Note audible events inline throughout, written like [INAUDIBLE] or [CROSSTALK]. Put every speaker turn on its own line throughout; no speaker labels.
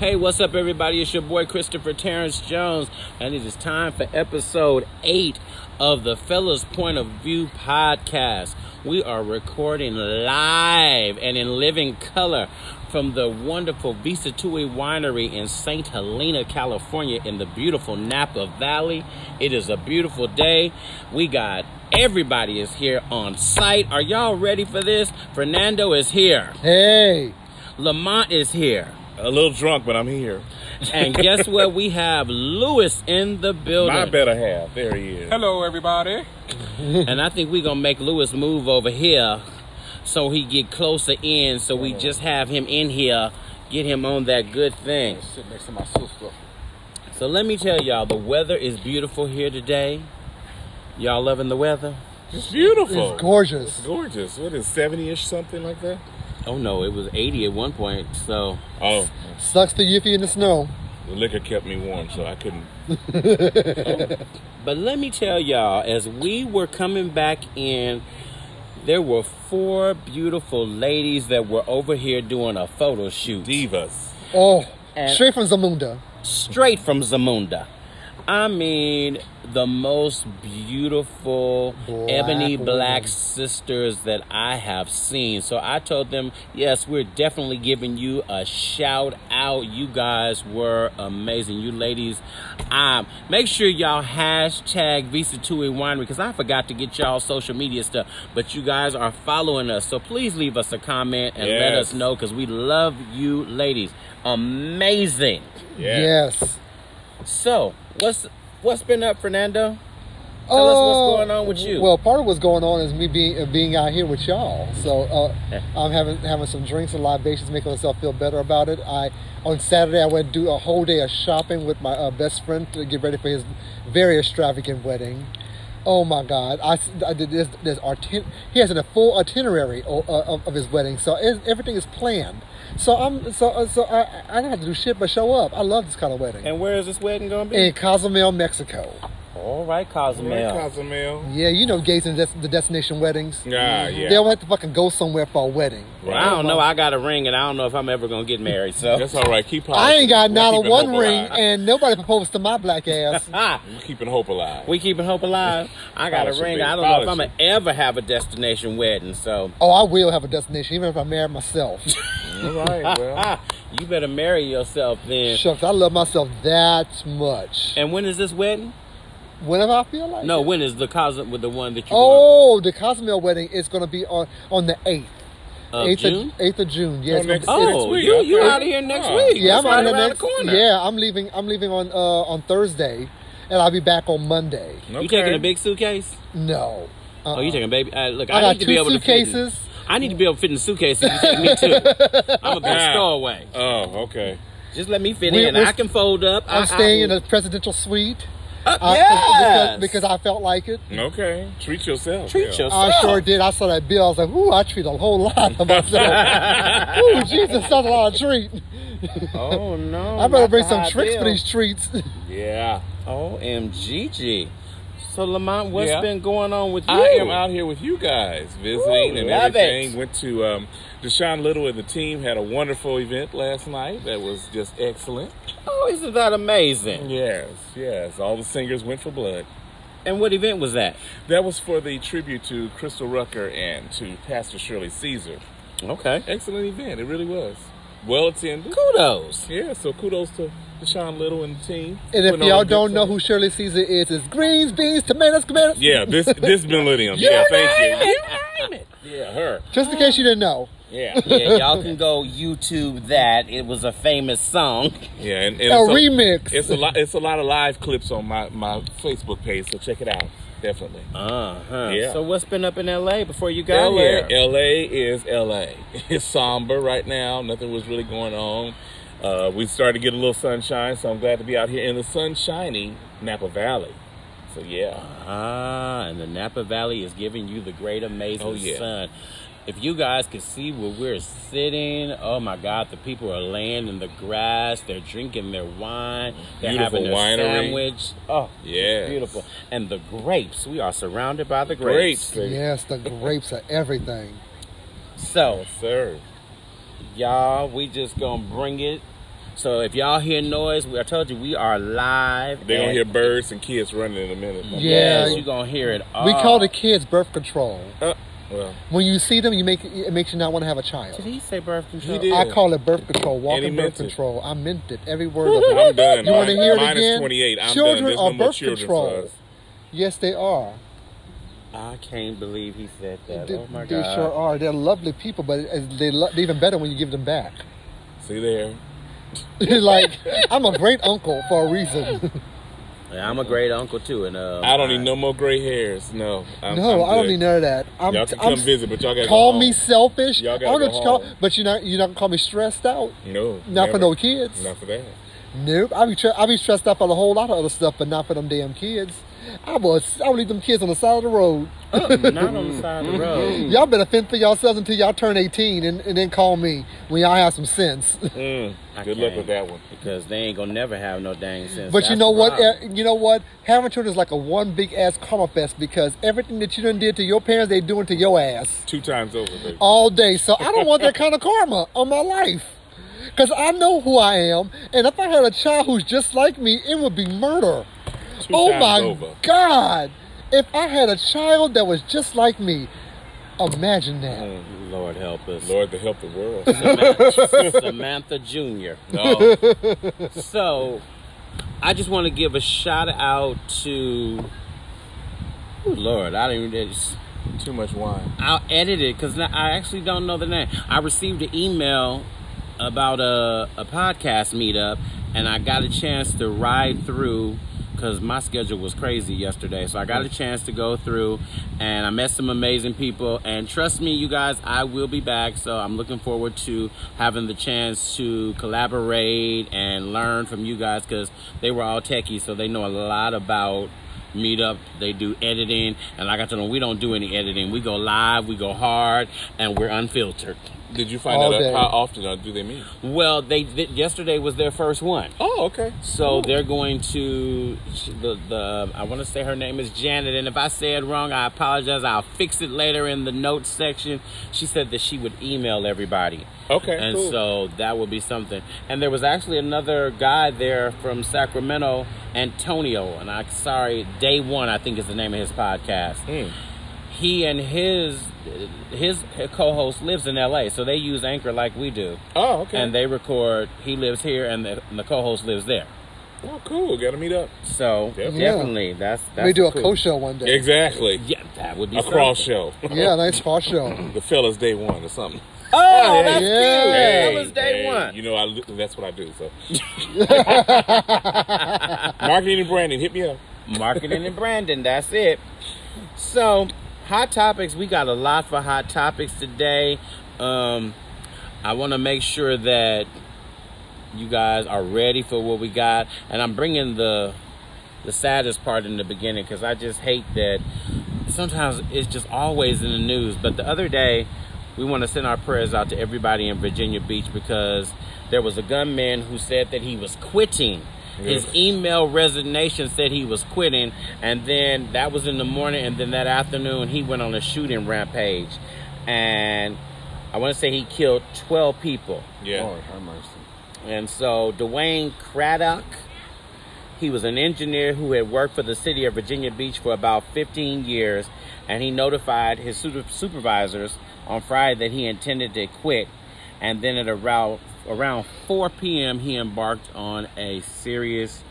Hey, what's up, everybody? It's your boy Christopher Terrence Jones, and it is time for episode eight of the Fellas Point of View podcast. We are recording live and in living color from the wonderful V. Sattui Winery in St. Helena, California, in the beautiful Napa Valley. It is a beautiful day. We got everybody is here on site. Are y'all ready for this? Fernando is here.
Hey,
Lamont is here.
A little drunk, but I'm here.
And guess what? We have Lewis in the building.
My better half. There he is.
Hello, everybody.
And I think we're gonna make Lewis move over here so he get closer in so we just have him in here, get him on that good thing.
Sit next to my sister.
So let me tell y'all, the weather is beautiful here today. Y'all loving the weather?
It's beautiful.
it's gorgeous.
It's Gorgeous. What is 70 ish, something like that?
Oh no, it was 80 at one point. So
Oh,
Sucks to Yiffy in the snow.
the liquor kept me warm, so I couldn't. [LAUGHS]
But let me tell y'all, as we were coming back in, there were four beautiful ladies that were over here doing a photo shoot.
Divas.
Oh,
And-
straight from Zamunda.
straight from Zamunda. I mean, the most beautiful
Black
ebony black sisters that I have seen. So I told them, yes, we're definitely giving you a shout out. You guys were amazing. You ladies, um, make sure y'all hashtag V. Sattui Winery because I forgot to get y'all social media stuff. But you guys are following us. So please leave us a comment and let us know because we love you ladies. Amazing.
Yeah.
Yes.
So, what's what's been up, Fernando? Tell us what's going on with you.
Uh, Well, part of what's going on is me being uh, being out here with y'all. So uh, I'm having having some drinks and libations, making myself feel better about it. I on Saturday I went to do a whole day of shopping with my uh, best friend to get ready for his very extravagant wedding. Oh my God! I, I did this. There's artin- he has a full itinerary o- uh, of, of his wedding, so everything is planned. So I'm so uh, so I I didn't have to do shit but show up. I love this kind of wedding.
and where is this wedding going to be?
In Cozumel, Mexico.
All right, Cozumel.
Cozumel.
Yeah, you know gays and des- the destination weddings.
Yeah, yeah.
They don't have to fucking go somewhere for a wedding.
Well, I don't know. I got a ring, and I don't know if I'm ever going to get married. So,
That's all right. Keep
I ain't got
We're
not a
keeping
one
hope
ring,
alive.
and nobody proposed to my black ass. [LAUGHS]
ah,
We're keeping hope alive.
we keeping hope alive. I got a ring.
baby.
I don't know if I'm going to ever have a destination wedding. So,
oh, I will have a destination, even if I marry myself. [LAUGHS]
all right. Well, [LAUGHS]
you better marry yourself then.
Shucks, I love myself that much.
And when is this wedding?
Whenever I feel like.
No,
it.
when is the Cozumel with the one that you?
Oh, the Cosmo wedding is going to be on on the eighth.
of
eighth
June.
of eighth of June. Yeah,
Oh, next-
be-
next
Oh,
week,
you
I
you out of here next
Oh.
week?
yeah,
That's
I'm
right
on the
around
next.
the corner.
Yeah, I'm leaving. I'm leaving on uh on Thursday, and I'll be back on Monday.
okay.
You taking a big suitcase?
No. Uh-uh.
Oh, you taking a baby? Uh, look, I,
I got
need to be
two
able to
suitcases.
I need to be able to fit in the suitcase if you take me too. I'm a big [LAUGHS]
Ah.
stowaway.
Oh, okay.
Just let me fit
We-
in.
we're-
I can fold up.
I'm
I,
staying
I,
in a presidential suite.
Uh,
I-
yes.
because, because I felt like it.
Okay. Treat yourself.
Treat
yeah.
yourself.
I sure did. I saw that bill. I was like, ooh, I treat a whole lot of myself. [LAUGHS] ooh, Jesus, that's a lot of treat.
Oh no! [LAUGHS]
I better
not
bring
the
some
high
tricks
bill.
for these treats.
Yeah.
OMGG. So Lamont, what's
Yeah.
been going on with you?
I am out here with you guys visiting
Ooh,
and everything.
it.
Went to um, Deshaun Little and the team had a wonderful event last night. That was just excellent.
Oh, isn't that amazing?
Yes, yes. All the singers went for blood.
And what event was that?
That was for the tribute to Crystal Rucker and to Pastor Shirley Caesar.
Okay.
Excellent event. It really was. Well attended.
Kudos.
Yeah, so kudos to Deshaun Little and the team.
and if y'all don't know who Shirley Caesar is, it's greens, beans, tomatoes, tomatoes.
Yeah, this this millennium. [LAUGHS]
You
yeah, thank
name
you.
it. Name it.
Yeah, her.
Just in case you didn't know.
Yeah. [LAUGHS]
Yeah, y'all can go YouTube that. It was a famous song.
Yeah, and, and
A
so-
remix.
It's a lot. It's a lot of live clips on my my Facebook page, so check it out. Definitely.
Uh huh.
Yeah.
So what's been up in LA before you got
LA,
here?
LA is LA. [LAUGHS] It's somber right now. Nothing was really going on. Uh, we started to get a little sunshine, so I'm glad to be out here in the sunshiny Napa Valley. So yeah,
Ah, and the Napa Valley is giving you the great amazing
Oh, yeah.
sun. If you guys could see where we're sitting, oh my God, the people are laying in the grass. They're drinking their wine. They're
Beautiful
having their
winery.
sandwich. Oh,
yeah,
beautiful. And the grapes. We are surrounded by the
grapes,
grapes.
Yes, the grapes are everything.
So,
Yes, sir.
y'all. We just gonna bring it. So if y'all hear noise, we I told you we are live.
They're gonna hear birds and kids running in a minute.
Yeah.
Yes, you gonna hear it. All.
We call the kids birth control.
Uh, well,
When you see them, you make it makes you not want to have a child.
Did he say birth control?
He did.
I call it birth control, walking birth
meant it.
control. I meant it, every word of [LAUGHS] it.
I'm done.
You want to hear it again?
28. I'm
children
done.
Are
no
birth
children
control.
for us.
Yes, they are.
I can't believe he said that.
They,
oh my
they
god.
sure are. They're lovely people, but they lo- they're even better when you give them back.
See there. [LAUGHS]
like I'm a great uncle for a reason. [LAUGHS]
Yeah, I'm a great uncle too, and uh,
I don't need no more gray hairs. No. I'm,
no,
I'm
I don't
good.
need none of that. I'm,
Y'all can
I'm-
come visit, but y'all gotta
call
go
me selfish.
Y'all gotta
don't know
go
call,
home.
but you're not you're not gonna call me stressed out.
No.
Not for no kids.
Not for that.
Nope. I be tre- I be stressed out for a whole lot of other stuff, but not for them damn kids. I would I would leave them kids on the side of the road.
not on the side of the road. [LAUGHS]
Y'all better fend for yourselves until y'all turn 18 and, and then call me when y'all have some sense.
Mm,
I
good luck with that one.
Because they ain't gonna never have no dang sense.
But you know what?
problem.
You know what? Having children is like a one big ass karma fest because everything that you done did to your parents, they doing to your ass
Two times over, baby.
all day. So I don't want that kind of karma on my life. Because I know who I am. And if I had a child who's just like me, it would be murder.
Two
oh
times
my
over.
God. If I had a child that was just like me, imagine that.
Mm, Lord help us.
Lord, to help the world.
Samantha, Samantha Jr.
No.
So, I just want to give a shout out to. Ooh, Lord, I don't even. It's,
Too much wine.
I'll edit it because I actually don't know the name. I received an email about a, a podcast meetup, and I got a chance to ride through because my schedule was crazy yesterday. So I got a chance to go through, and I met some amazing people. And trust me, you guys, I will be back. So I'm looking forward to having the chance to collaborate and learn from you guys because they were all techies, so they know a lot about meetup. They do editing, and like I told them, we don't do any editing. We go live, we go hard, and we're unfiltered.
Did you find out
day.
how often uh, do they meet?
Well, they did, yesterday was their first one.
Oh, okay.
So they're going to the the I want to say her name is Janet, and if I say it wrong, I apologize. I'll fix it later in the notes section. She said that she would email everybody,
Okay.
and
cool.
so that would be something. And there was actually another guy there from Sacramento, Antonio, and I sorry, Day One I think is the name of his podcast.
Mm.
He and his his co-host lives in L.A., so they use Anchor like we do,
Oh, okay.
and they record. He lives here, and the, and the co-host lives there.
oh, cool. Got to meet up.
So
Definitely.
definitely, that's that's
we do a
cool.
co-show one day.
Exactly.
Yeah, that would be
A cross show. [LAUGHS]
Yeah, nice cross show. [CLEARS THROAT]
the fellas day one or something.
Oh, that's
Yeah.
cute.
Hey,
that was day
hey,
one.
You know, I that's what I do. So, [LAUGHS] marketing and branding, hit me up.
Marketing and branding. That's it. So, hot topics. We got a lot for hot topics today. Um, I want to make sure that you guys are ready for what we got, and I'm bringing the the saddest part in the beginning because I just hate that sometimes it's just always in the news. But the other day, we want to send our prayers out to everybody in Virginia Beach because there was a gunman who said that he was quitting. His email resignation said he was quitting, and then that was in the morning, and then that afternoon he went on a shooting rampage, and I want to say he killed 12 people.
Yeah.
Lord have mercy.
And so DeWayne Craddock, he was an engineer who had worked for the city of Virginia Beach for about 15 years, and he notified his supervisors on Friday that he intended to quit. And then at around around 4 p.m., he embarked on a serious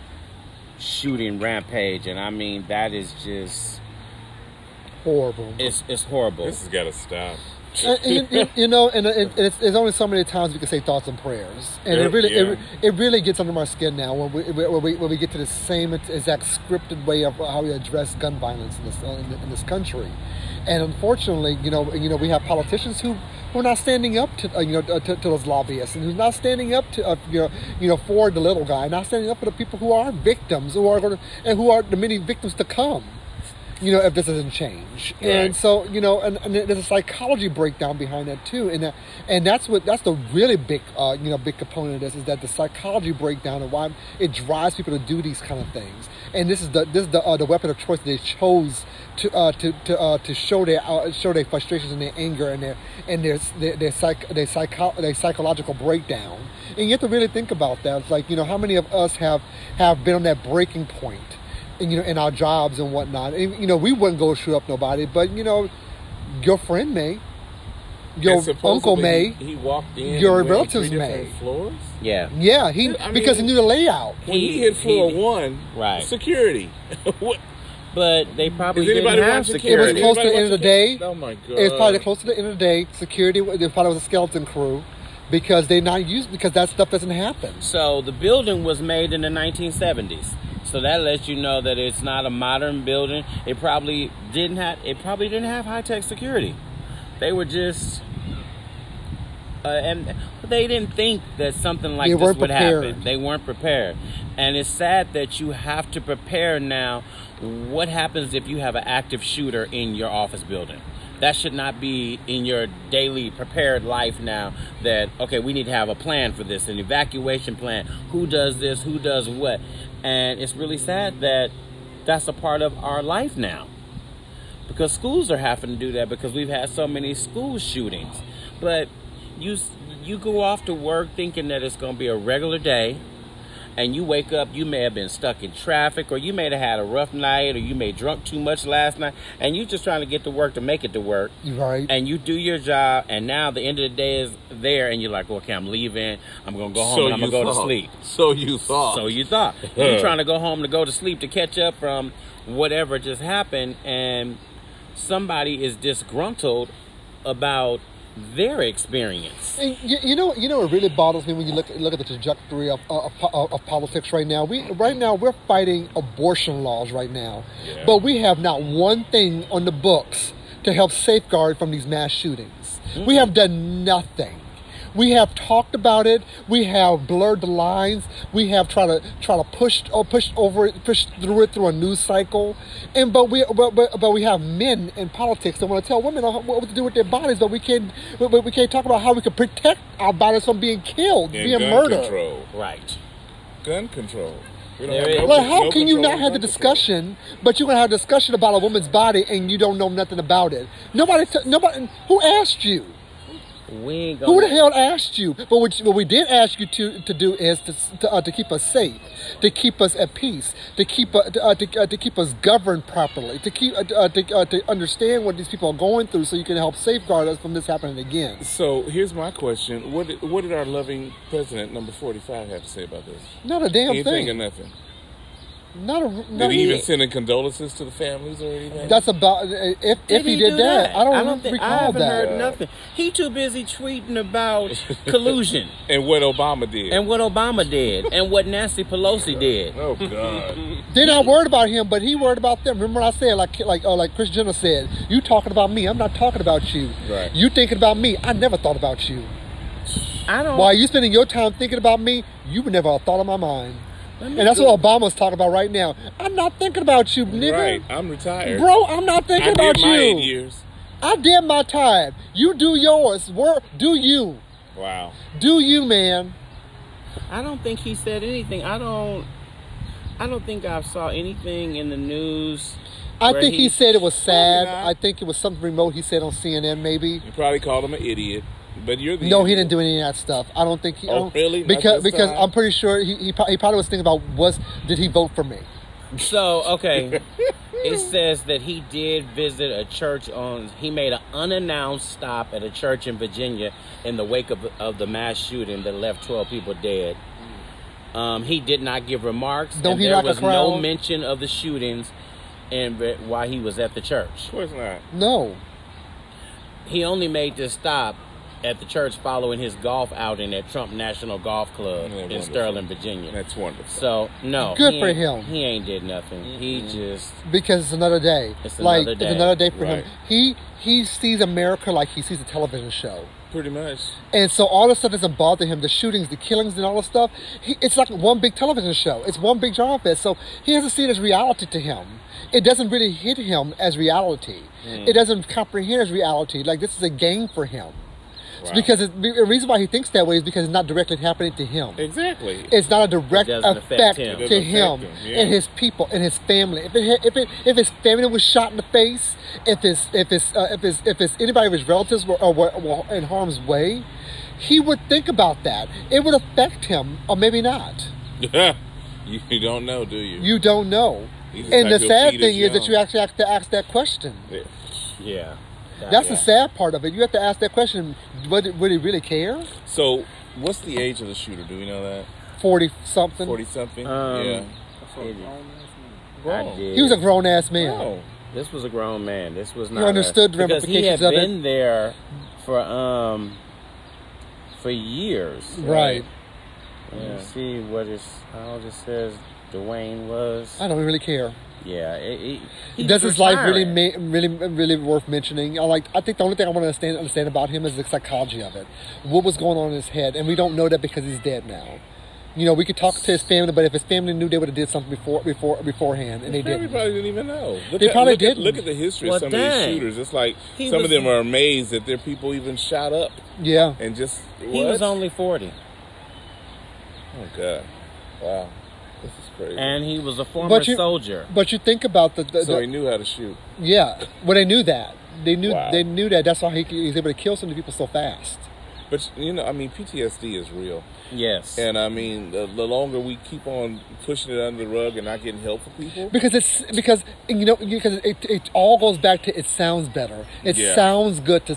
shooting rampage, and I mean that is just
Horrible.
it's it's horrible.
This has got to stop.
and, and you, you- you know, and it, it's, there's only so many times we can say thoughts and prayers, and
Yeah,
it really,
yeah.
it, it really gets under my skin now when we, when we when we get to the same exact scripted way of how we address gun violence in this uh, in, in this country, and unfortunately, you know, you know, we have politicians who who are not standing up to uh, you know uh, to, to those lobbyists, and who's not standing up to uh, you know you know for the little guy, not standing up for the people who are victims, who are going to, and who are the many victims to come. you know, if this doesn't change. And so, you know, and, and there's a psychology breakdown behind that too. And that, and that's what that's the really big, uh, you know, big component of this is that the psychology breakdown and why it drives people to do these kind of things. And this is the this is the uh, the weapon of choice that they chose to uh, to to uh, to show their uh, show their frustrations and their anger and their and their their their, psych, their, psycho, their psychological breakdown. And you have to really think about that. It's like you know how many of us have have been on that breaking point and, you know, in our jobs and whatnot. And, you know, we wouldn't go shoot up nobody, but you know, your friend may, your uncle may.
He, he walked in.
Your relatives may.
Floors.
Yeah.
Yeah, he
I
because he knew the layout.
When he,
He-
hit floor
he-
one,
Right.
Security. [LAUGHS] what?
But they probably
Is
didn't have
watching
security.
It was close to the end of the day.
Oh my god!
It's probably close to the end of the day. Security, they thought it was a skeleton crew because they not used because that stuff doesn't happen.
So the building was made in the 1970s. So that lets you know that it's not a modern building. It probably didn't have it probably didn't have high tech security. They were just uh, and they didn't think that something like
They
this would
prepared.
happen. They weren't prepared. And it's sad that you have to prepare now. What happens if you have an active shooter in your office building? That should not be in your daily prepared life now that okay, we need to have a plan for this, an evacuation plan. Who does this, who does what? And it's really sad that that's a part of our life now because schools are having to do that because we've had so many school shootings. But you you go off to work thinking that it's going to be a regular day, and you wake up, you may have been stuck in traffic, or you may have had a rough night, or you may have drunk too much last night, and you're just trying to get to work to make it to work.
Right?
And you do your job, and now the end of the day is there, and you're like, okay, I'm leaving. I'm gonna go home,
so
and I'm
you
gonna go to
thought.
sleep.
So you thought.
So you thought you're trying to go home to go to sleep to catch up from whatever just happened, and somebody is disgruntled about their experience.
And you, you know, you know, what really bothers me when you look look at the trajectory of, of, of, of politics right now. We right now we're fighting abortion laws right now,
Yeah.
but we have not one thing on the books to help safeguard from these mass shootings. We have done nothing. We have talked about it. We have blurred the lines. We have tried to try to push or push over it, push through it through a news cycle. And but we but, but, but we have men in politics that want to tell women uh, what to do with their bodies, but we can't but but we can't talk about how we can protect our bodies from being killed,
And
being
gun
murdered.
control.
Right.
Gun control. We
There
have
is-
no-
Like, how
no
can you not have the
gun control.
discussion, but you're gonna have a discussion about a woman's body and you don't know nothing about it? Nobody, t- nobody, who asked you?
We ain't
Who the hell asked you? But what, what we did ask you to, to do is to, to, uh, to keep us safe, to keep us at peace, to keep uh, to, uh, to, uh, to keep us governed properly, to keep uh, uh, to, uh, to understand what these people are going through, so you can help safeguard us from this happening again.
So here's my question: What did, what did our loving president, number forty-five, have to say about this?
Not a damn
Anything or
thing.
nothing?
Not a.
Did
Not
he even
a-
send in condolences to the families or anything?
That's about if if he, did
do
that. I don't,
think I
recall
haven't
that.
heard nothing. He too busy tweeting about [LAUGHS] collusion [LAUGHS]
and what Obama did.
and what Obama did and what Nancy Pelosi did.
oh God! [LAUGHS]
They're not worried about him, but he worried about them. Remember, I said like like uh, like Kris Jenner said, "You talking about me? I'm not talking about you.
Right.
You thinking about me? I never thought about you.
I don't.
While you spending your time thinking about me, you would never have thought of my mind.
Let me
And that's
do-
what Obama's talking about right now. I'm not thinking about you, nigga.
Right, I'm retired.
Bro, I'm not
I
thinking
did
about
my
you.
eight years.
I did my time. You do yours. Work. Do you?
Wow.
Do you, man?
I don't think he said anything. I don't. I don't think I saw anything in the news.
I think he, said it was sad. I think it was something remote he said on CNN, maybe.
You probably called him an idiot, but you're the
No, he didn't do any of that stuff. I don't think he.
Oh,
don't-
really?
Because because
time?
I'm pretty sure he, he he probably was thinking about was did he vote for me?
So okay, [LAUGHS] it says that he did visit a church on. He made an unannounced stop at a church in Virginia in the wake of, of the mass shooting that left 12 people dead. Um, he did not give remarks.
Don't
and
he
there was no mention of the shootings, and while he was at the church.
Of course not.
No.
he only made this stop at the church following his golf outing at Trump National Golf Club
Yeah,
in
wonderful.
Sterling, Virginia.
That's wonderful.
So no,
Good for him.
He ain't did nothing. He just
because it's another day.
It's
like
another day.
it's another day for
Right.
him. He he sees America like he sees a television show.
Pretty much.
And so all this stuff doesn't bother him. The shootings, the killings, and all this stuff. He, it's like one big television show. It's one big drama fest. So he doesn't see it as reality to him. It doesn't really hit him as reality.
Hmm.
It doesn't comprehend as reality. Like this is a game for him.
Wow.
because it, the reason why he thinks that way is because it's not directly happening to him.
Exactly.
It's not a direct
It affect
effect
him.
To him
him, yeah.
and his people and his family. If it, if it if his family was shot in the face, if his if his uh, if his if his anybody of his relatives were, or were, were in harm's way, he would think about that. It would affect him, or maybe not. [LAUGHS]
you, don't know, do you?
You don't know. And the sad thing is that you actually have to ask that question.
Yeah.
yeah.
That's the sad part of it. You have to ask that question. Would, would he really care?
So, what's the age of the shooter? Do we know that?
Forty something.
Forty something.
Um,
yeah. Grown.
He was a grown ass man.
Grown.
This was a grown man. This was not.
understood
a,
the
because he had
ramifications of it.
been there for um for years.
Right.
Yeah. See what is how it says DeWayne was.
I don't really care.
Yeah. It, it,
Does his life really,
retiring.
ma- really, really worth mentioning? I like. I think the only thing I want to understand, understand about him is the psychology of it. What was going on in his head, and we don't know that because he's dead now. You know, we could talk to his family, but if his family knew, they would have did something before, before, beforehand, and they didn't.
They probably didn't even know. Look
They
at,
probably
look
didn't.
At, look at the history
Well,
of some
dang.
of these shooters. It's like
He
some
was-
of them are amazed that their people even shot up
Yeah,
and just.
He
what?
was only forty.
Oh God! Wow, this is crazy.
and he was a former
But you-
soldier.
but you think about the, the,
so
the
he knew how to shoot.
yeah. Well, they knew that. They knew
Wow.
they knew that. That's why he, he was able to kill so many people so fast.
But you know, I mean, PTSD is real,
Yes.
and I mean, the, the longer we keep on pushing it under the rug and not getting help for people,
because it's because you know because it, it all goes back to it sounds better it
Yeah.
sounds good to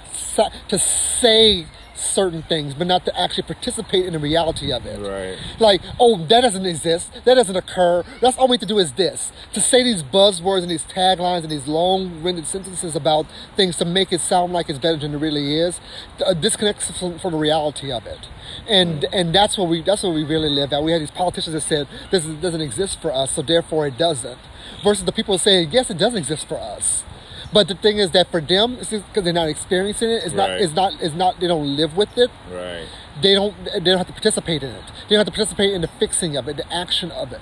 to say certain things but not to actually participate in the reality of it.
Right?
like oh that doesn't exist. That doesn't occur. That's all we have to do is this. To say these buzzwords and these taglines and these long-winded sentences about things to make it sound like it's better than it really is uh, disconnects from, from the reality of it. And and that's what we that's what we really live at. We had these politicians that said this is- doesn't exist for us so therefore it doesn't versus the people saying yes it does exist for us but the thing is that for them because they're not experiencing it it's not
Right.
it's not it's not they don't live with it
Right.
they don't they don't have to participate in it. They don't have to participate in the fixing of it, the action of it.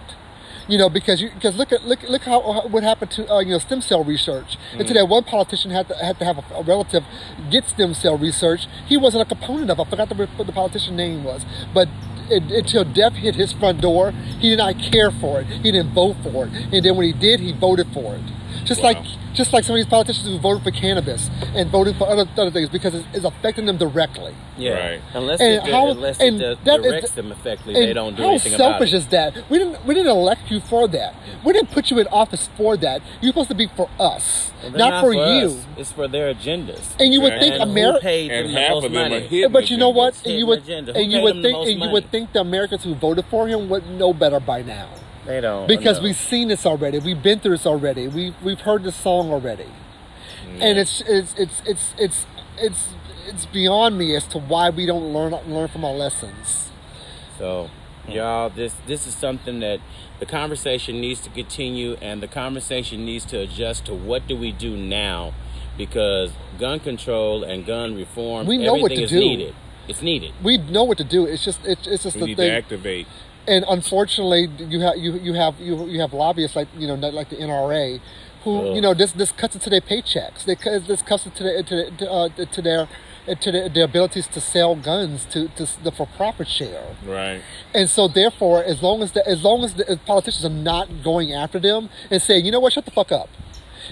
You know, because you because look at look look how, what happened to uh, you know stem cell research. Until that one politician had to had to have a, a relative get stem cell research, he wasn't a component of. it. I forgot the, what the politician name was, but. It, until death hit his front door, he did not care for it. He didn't vote for it, and then when he did, he voted for it. Just
Wow.
like just like some of these politicians who voted for cannabis and voted for other, other things because it's, it's affecting them directly.
yeah.
Right.
Unless
And
it, do-
how-
unless
and
it
that
uh,
is
them effectively, they don't do
how
anything about it.
How selfish
it.
is that? We didn't we didn't elect you for that. We didn't put you in office for that. You're supposed to be for us,
Well, they're
not, for, you.
us. It's for their agendas.
And you would
Right.
think
and
America.
And
them the
half
most
of them
money?
are hidden.
But you know what? And you would and you would think and you would think the Americans who voted for him would know better by now.
They don't
Because
no.
we've seen this already. We've been through this already. We've we've heard this song already. And it's it's it's it's it's it's it's beyond me as to why we don't learn learn from our lessons.
So, y'all, this this is something that the conversation needs to continue, and the conversation needs to adjust to what do we do now, because gun control and gun reform,
We know what to
is
do.
needed. It's needed.
We know what to do. It's just it's, it's just
We
the
need
thing.
to activate.
And unfortunately, you have you you have you you have lobbyists like you know like the NRA, who
Ugh.
you know this this cuts into their paychecks. They cut- this cuts into their to, uh, to their to their abilities to sell guns to to the for profit share.
Right.
And so, therefore, as long as the, as long as the as politicians are not going after them and saying, you know what, shut the fuck up.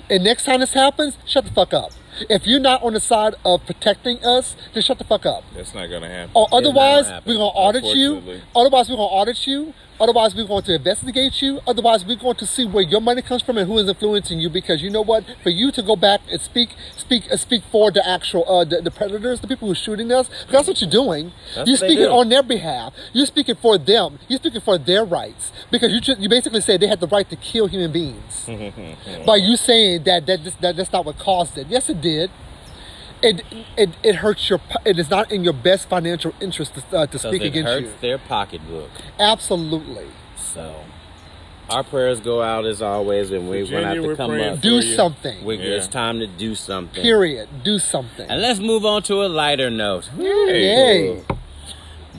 And next time this happens, shut the fuck up. If you're not on the side of protecting us, then shut the fuck up.
That's not gonna happen.
Uh, or otherwise,
happen,
we're gonna audit you. Otherwise, we're gonna audit you. Otherwise, we're going to investigate you. Otherwise, we're going to see where your money comes from and who is influencing you. Because you know what? For you to go back and speak, speak, uh, speak for the actual uh, the, the predators, the people who are shooting us. That's what you're doing.
That's
you're speaking
do.
on their behalf. You're speaking for them. You're speaking for their rights. Because you you basically say they had the right to kill human beings [LAUGHS] by you saying that that, that that's not what caused it. Yes, it did. It it, it hurts your. It is not in your best financial interest to, uh, to
Because
speak
it
against
hurts
you.
their pocketbook.
Absolutely.
So, our prayers go out as always, and we're
Virginia,
gonna have to come
praying
up.
Do something.
We,
Yeah.
It's time to do something.
Period. Do something.
And let's move on to a lighter note.
Yay.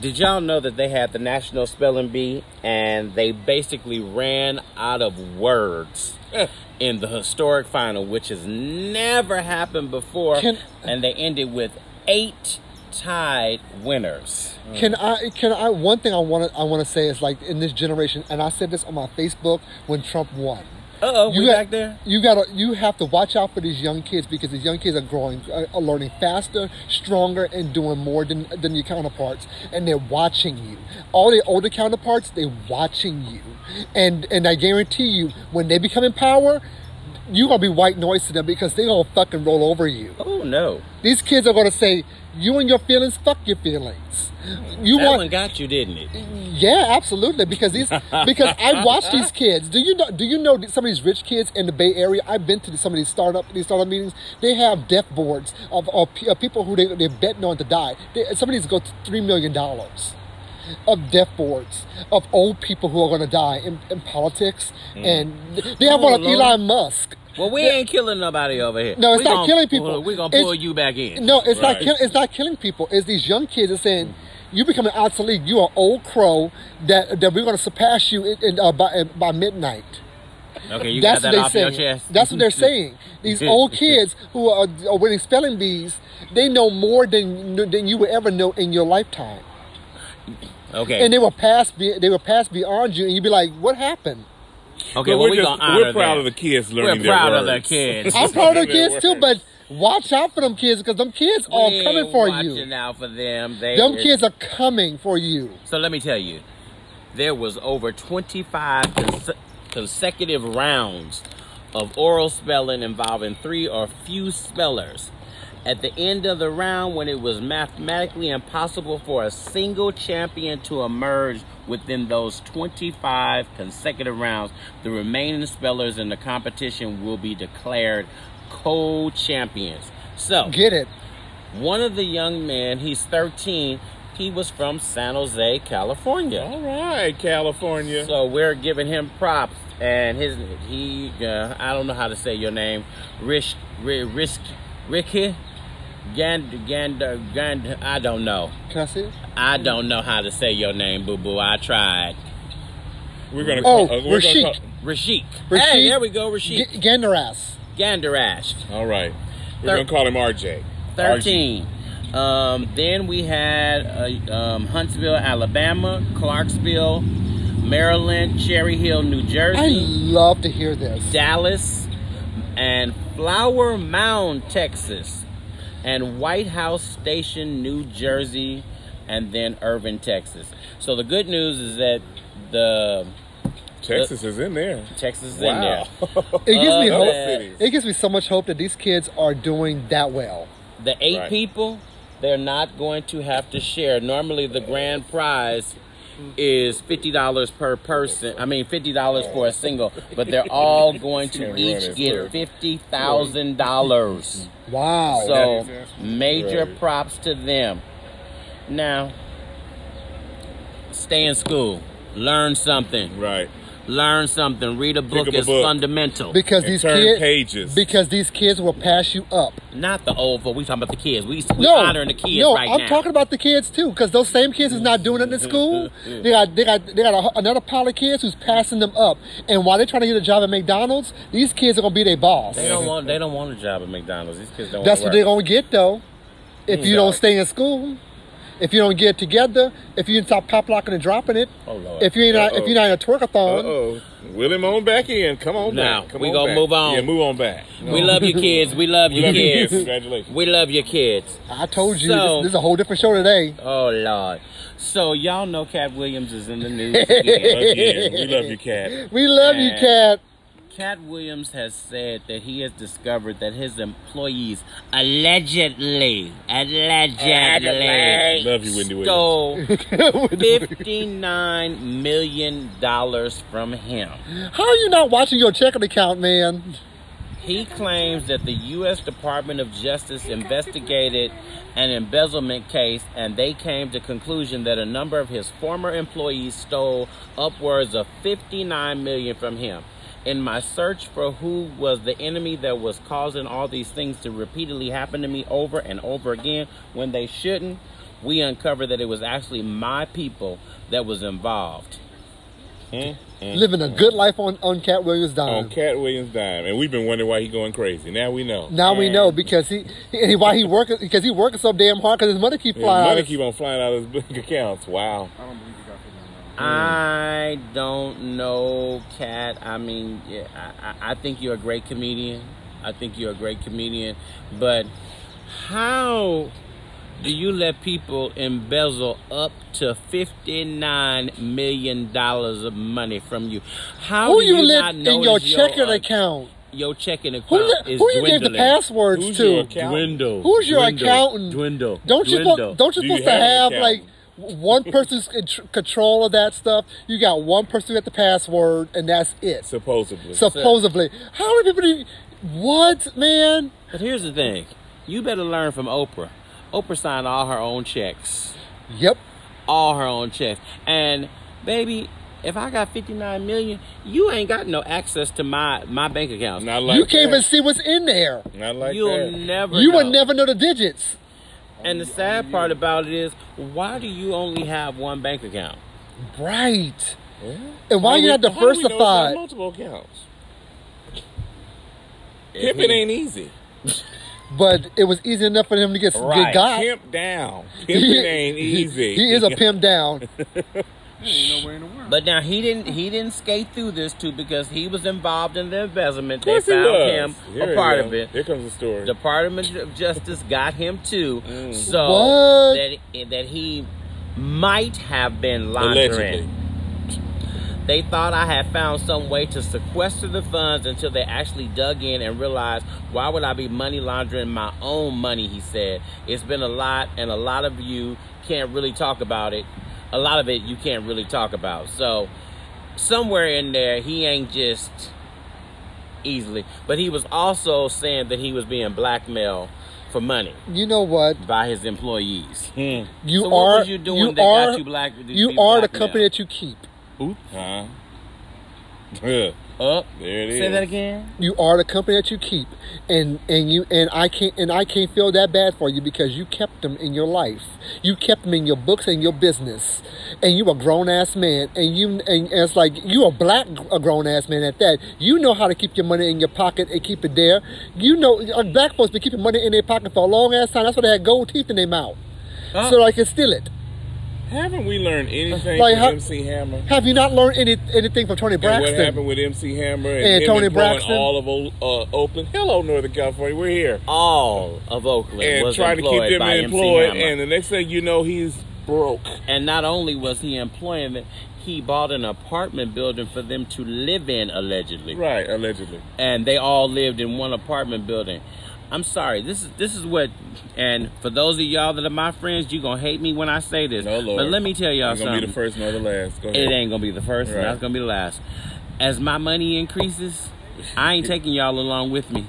Did y'all know that they had the National Spelling Bee and they basically ran out of words [LAUGHS] in the historic final, which has never happened before?
Can-
and they ended with eight tied winners.
Can I? Can I? One thing I want to. I want to say is like in this generation, and I said this on my Facebook when Trump won.
Uh oh, we
got-
back there?
You gotta. You have to watch out for these young kids because these young kids are growing, uh, are learning faster, stronger, and doing more than than your counterparts, and they're watching you. All the older counterparts, they're watching you, and and I guarantee you, when they become in power, You're gonna be white noise to them because they're gonna fucking roll over you.
Oh no.
These kids are gonna say, "You and your feelings, fuck your feelings." You
That
want
one got you, didn't it?
yeah, absolutely. Because these, [LAUGHS] because I watch these kids. Do you know? Do you know some of these rich kids in the Bay Area? I've been to some of these startup these startup meetings. They have death boards of, of, of people who they they're betting on to die. They, some of these go to three million dollars of death boards of old people who are going to die in, in politics, mm. and they have one of
Oh, Lord.
Elon Musk.
Well, we ain't killing nobody over here.
No, it's
We
not
gonna
killing people.
We're gonna
It's-
pull you back in.
No, it's not. Kill, it's not killing people. It's these young kids that saying you become an obsolete. You are old crow that that we're going to surpass you in, in, uh, by by midnight.
Okay, you
That's
got
what
that
they're
off your
saying.
chest.
That's what they're [LAUGHS] saying. These old kids who are, are winning spelling bees, they know more than than you will ever know in your lifetime,
Okay.
and they will pass. Be, they will pass beyond you, and you'd be like, "What happened?"
Okay.
But
Well,
we're
we
just-
gonna honor
we're proud
them.
of the kids
We're
learning
proud
their
of the
words.
kids. [LAUGHS]
I'm proud of the kids too, but watch out for them kids because them kids are coming
ain't
for
watching
you.
out for them. They
Them
is-
kids are coming for you.
So let me tell you, there was over 25 cons- consecutive rounds of oral spelling involving three or few spellers. At the end of the round, when it was mathematically impossible for a single champion to emerge within those 25 consecutive rounds, the remaining spellers in the competition will be declared co-champions. So,
Get it?
one of the young men, he's 13, he was from San Jose, California.
All right, California.
So we're giving him props, and his he uh, I don't know how to say your name, Rish Ri- Risk Ricky Gand Gand Gand I don't know.
Can I see it?
I don't know how to say your name, boo boo. I tried.
we're gonna
Oh,
call, uh, we're gonna
Rashik.
call-
Rashik.
Rashik
Hey, there we go, Rashik.
G- Gandaras.
Gandarash.
all right. We're
Thir-
gonna call him RJ.
13. Um, then we had uh, um, Huntsville, Alabama, Clarksville, Maryland, Cherry Hill, New Jersey.
I
Jersey.
love to hear this.
Dallas, and Flower Mound, Texas, and White House Station, New Jersey, and then Irving, Texas. So the good news is that the
Texas is in there.
Texas is in there. [LAUGHS]
It gives me
Uh,
hope.
yeah.
It gives me so much hope that these kids are doing that well.
The eight
Right.
people, they're not going to have to share. Normally, the grand prize is fifty dollars per person. I mean, fifty dollars for a single, but they're all [LAUGHS] going to each get fifty thousand dollars.
Wow.
So major props to them. Now, stay in school, learn something,
Right.
Learn something. Read a book
up
is
book.
fundamental.
because
And
these kids
pages.
because these kids will pass you up.
Not the old folk. We talking about the kids. We we
No,
honoring the kids
no,
right
I'm
now.
talking about the kids too, because those same kids is not doing it in school. [LAUGHS] They got they got they got a, another pile of kids who's passing them up, and while they're trying to get a job at McDonald's, these kids are gonna be their boss.
They don't want. They don't want a job at McDonald's. These kids don't.
That's
want
what they're gonna get though, if mm, you
No.
don't stay in school. If you don't get it together, if you stop pop locking and dropping it,
Oh, Lord.
if you ain't not, if
Uh-oh.
you're not in a twerkathon,
oh. Will him on back in. Come on
Now,
back. Come
we
on
gonna
back.
move on.
Yeah, move on back.
We love you kids. We love [LAUGHS] you kids.
kids. Congratulations.
We love your kids.
I told you
So-
this, this is a whole different show today.
Oh Lord. So y'all know Katt Williams is in the news [LAUGHS] again.
Again, we love you, Katt.
We love you,
And-
Katt.
Katt Williams has said that he has discovered that his employees allegedly, allegedly,
Love you, Wendy
stole [LAUGHS] fifty-nine million dollars from him.
How are you not watching your checking account, man?
He claims that the U.S. Department of Justice investigated an embezzlement case and they came to conclusion that a number of his former employees stole upwards of 59 million from him. In my search for who was the enemy that was causing all these things to repeatedly happen to me over and over again when they shouldn't, we uncovered that it was actually my people that was involved.
Mm, mm.
Living a good life on, on Katt Williams' dime.
on Katt Williams' dime, and we've been wondering why he going crazy. Now we know.
Now we know because he, he why he working because he working so damn hard because his money keep flying.
his money keep on flying out of his bank accounts. Wow.
I don't believe you got fifty.
I don't know, Katt. I mean, yeah, I, I I think you're a great comedian. I think you're a great comedian. But how do you let people embezzle up to $59 million of money from you? How
who
do
you,
you,
let
not
in your
is
checking
uh,
account?
Your checking account
you-
is
who you gave the passwords
Who's
to?
your account?
Dwindle.
Who's your
dwindle,
accountant?
Dwindle.
Don't you
dwindle.
supposed, don't you
Do you
supposed to
have
have
an
like one person's in tr- control of that stuff? You got one person who got the password, and that's it.
Supposedly.
Supposedly, how many people? Do you, what man?
But here's the thing. You better learn from Oprah. Oprah signed all her own checks.
Yep.
All her own checks. And baby, if I got 59 million, you ain't got no access to my my bank accounts.
Not like
you can't even see what's in there.
Not like
You'll
that.
never
You
know.
would never know the digits.
And the sad part about it is, why do you only have one bank account?
Right.
Yeah.
And why
How
you
we-
not
how do we know
diversified?
multiple accounts.
If
Pimping
he-
ain't easy. [LAUGHS]
But it was easy enough for him to get,
Right.
get got.
Pimp down. Pimping [LAUGHS] ain't easy.
He is a pimp down. [LAUGHS]
Ain't no in the world.
But now he didn't he didn't skate through this too because he was involved in the embezzlement.
Of
They
course he
found him
Here
a
we
part of it.
Here comes the story.
Department of Justice got him too,
Mm.
so
What?
that that he might have been laundering.
Allegedly.
They thought I had found some way to sequester the funds until they actually dug in and realized why would I be money laundering my own money, he said. It's been a lot and a lot of you can't really talk about it. A lot of it you can't really talk about. So somewhere in there he ain't just easily, but he was also saying that he was being blackmailed for money
You know what?
by his employees.
Hmm.
You
So what
are
was you doing
you
that got
are
you black-
you are the company that you keep.
Huh? [LAUGHS] Oh, there
Up.
it is.
Say that again.
You are the company that you keep, and and you and I can't and I can't feel that bad for you because you kept them in your life. You kept them in your books and your business, and you a grown ass man, and you and, and it's like you a black a grown ass man at that. You know how to keep your money in your pocket and keep it there. You know, black folks been keeping money in their pocket for a long ass time. That's why they had gold teeth in their mouth,
Huh?
so I can steal it.
Haven't we learned anything
Like,
from
how-
MC Hammer?
Have you not learned any anything from Toni
And what happened with MC Hammer and,
And
him
Toni
employing
Braxton?
all of O- uh, Oakland? Hello, Northern California. We're here.
all of Oakland
And
was
trying to keep
employed
them
by
employed.
MC Hammer.
And the next thing you know, he's broke.
And not only was he employing them, he bought an apartment building for them to live in allegedly.
Right, allegedly.
And they all lived in one apartment building. I'm sorry. This is this is what and for those of y'all that are my friends, you gonna hate me when I say this.
No, Lord.
But let me tell y'all something.
You're going to be the first nor the last. Go ahead.
It ain't gonna be the first, and
Right.
that's gonna be the last. As my money increases, I ain't [LAUGHS] taking y'all along with me.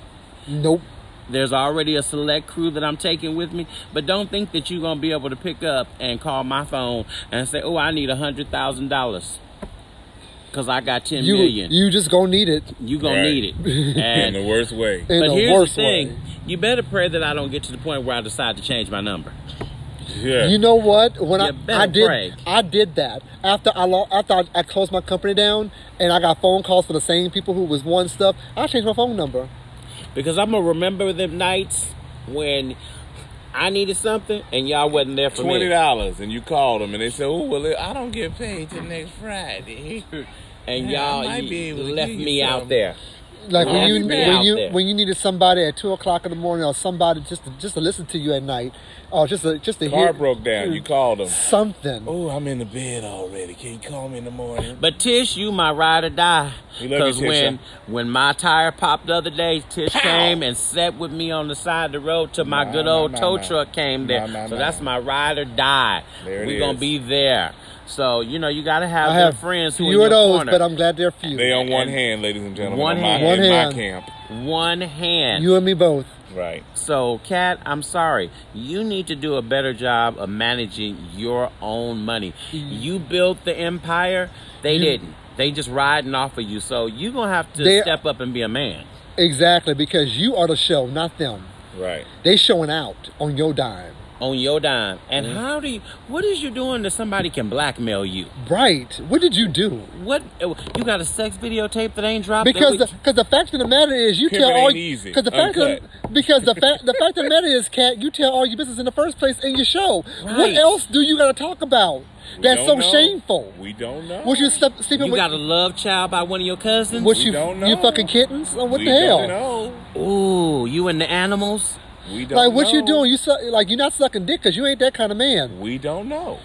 Nope.
There's already a select crew that I'm taking with me, but don't think that you're gonna be able to pick up and call my phone and say, "Oh, I need a hundred thousand dollars," because I got ten
You
million.
you just gonna need it.
You gonna
Right.
need it. [LAUGHS]
In the worst way.
In
but
the
here's
worst
the thing:
way.
you better pray that I don't get to the point where I decide to change my number.
Yeah.
You know what? When
You
I
better
I did
pray.
I did that after I lo- after I, I closed my company down and I got phone calls for the same people who was one stuff. I changed my phone number.
Because I'm gonna remember them nights when I needed something and y'all wasn't there for
Twenty
me.
dollars, and you called them, and they said, "Oh well, I don't get paid till next Friday." [LAUGHS]
And
Yeah,
y'all you left me out there.
Like when you when you
there.
when you needed somebody at two o'clock in the morning or somebody just to, just to listen to you at night or just to, just to
Car
hear
broke down. You called them.
something.
Oh, I'm in the bed already. Can you call me in the morning?
But Tish, you my ride or die.
We love you,
Because when when my tire popped the other day, Tish came and sat with me on the side of the road till my
Nah,
good old
nah,
tow
nah.
truck came there.
Nah, nah,
so
nah.
that's my ride or die.
There it
we gonna be there. So you know you gotta have,
I
them
have
friends who
few
in your
of those,
corner.
but I'm glad they're few.
They on one
And-
hand, ladies and gentlemen.
One
on my,
hand.
One
in
hand.
my camp.
one hand.
You and me both.
Right.
So, Katt, I'm sorry. You need to do a better job of managing your own money. Mm. You built the empire, they
You-
didn't. They just riding off of you. So you're gonna have to
They-
step up and be a man.
Exactly, because you are the show, not them.
Right.
They showing out on your dime.
On your dime. And
Mm-hmm.
how do you what is you doing that somebody can blackmail you?
Right. What did you do?
What you got a sex videotape that ain't dropped?
Because
that
the, cause the fact of the matter is, you
Pimping
tell all
ain't
because the fact of, because the [LAUGHS] fact the fact of the matter is, Katt, you tell all your business in the first place in your show. What else do you got to talk about?
We
That's so
know.
shameful.
We don't know.
What you sleep, sleeping
you
with?
got a love child by one of your cousins?
what
We
you
don't know.
you fucking kittens? Oh, what
we
the hell?
Don't know.
Ooh, you and the animals?
We don't
Like what you
know.
doing? You suck, like you're not sucking dick because you ain't that kind of man.
We don't know.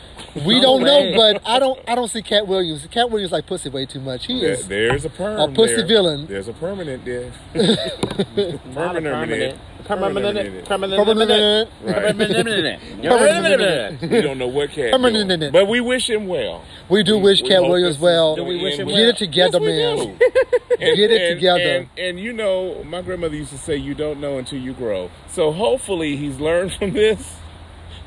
We
No
don't
way.
know, but I don't I don't see Katt Williams. Katt Williams like pussy way too much. He
There,
is.
there's a perm.
A pussy
there.
villain.
There's a permanent there.
Not a
Permanent.
Permanent.
Permanent.
Permanent.
Permanent.
Permanent.
We don't know what cat.
Permanent.
doing. But we wish him well.
We do wish
We Katt
Williams well.
Do we wish him
Get
well?
it together,
Yes, we
man. [LAUGHS]
do. And-
Get it
and-
together.
And, and you know, my grandmother used to say, "You don't know until you grow." So hopefully, he's learned from this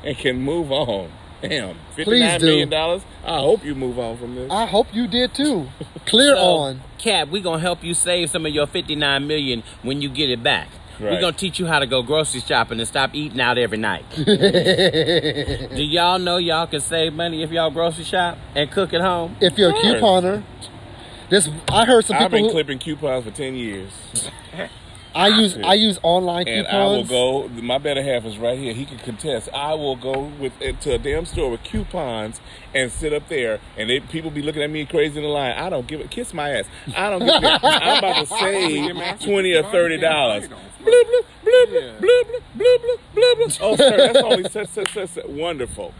and can move on. Damn, fifty-nine
do.
million dollars. I hope you move on from this.
I hope you did too. Clear
So,
on.
Cap, we're gonna help you save some of your 59 million when you get it back. We're gonna teach you how to go grocery shopping and stop eating out every night. [LAUGHS] Do y'all know y'all can save money if y'all grocery shop and cook at home?
If you're a couponer, this I heard some people I've
been
who
clipping coupons for ten years, [LAUGHS]
I use I use online
and I will go. My better half is right here. He can contest. I will go with uh, to a damn store with coupons and sit up there, and they, people be looking at me crazy in the line. I don't give a kiss my ass. I don't give a. I'm [LAUGHS] about to save twenty or thirty dollars. Bloop bloop bloop bloop bloop bloop bloop bloop bloop. Oh, sir, that's only such such such. such- Wonderful.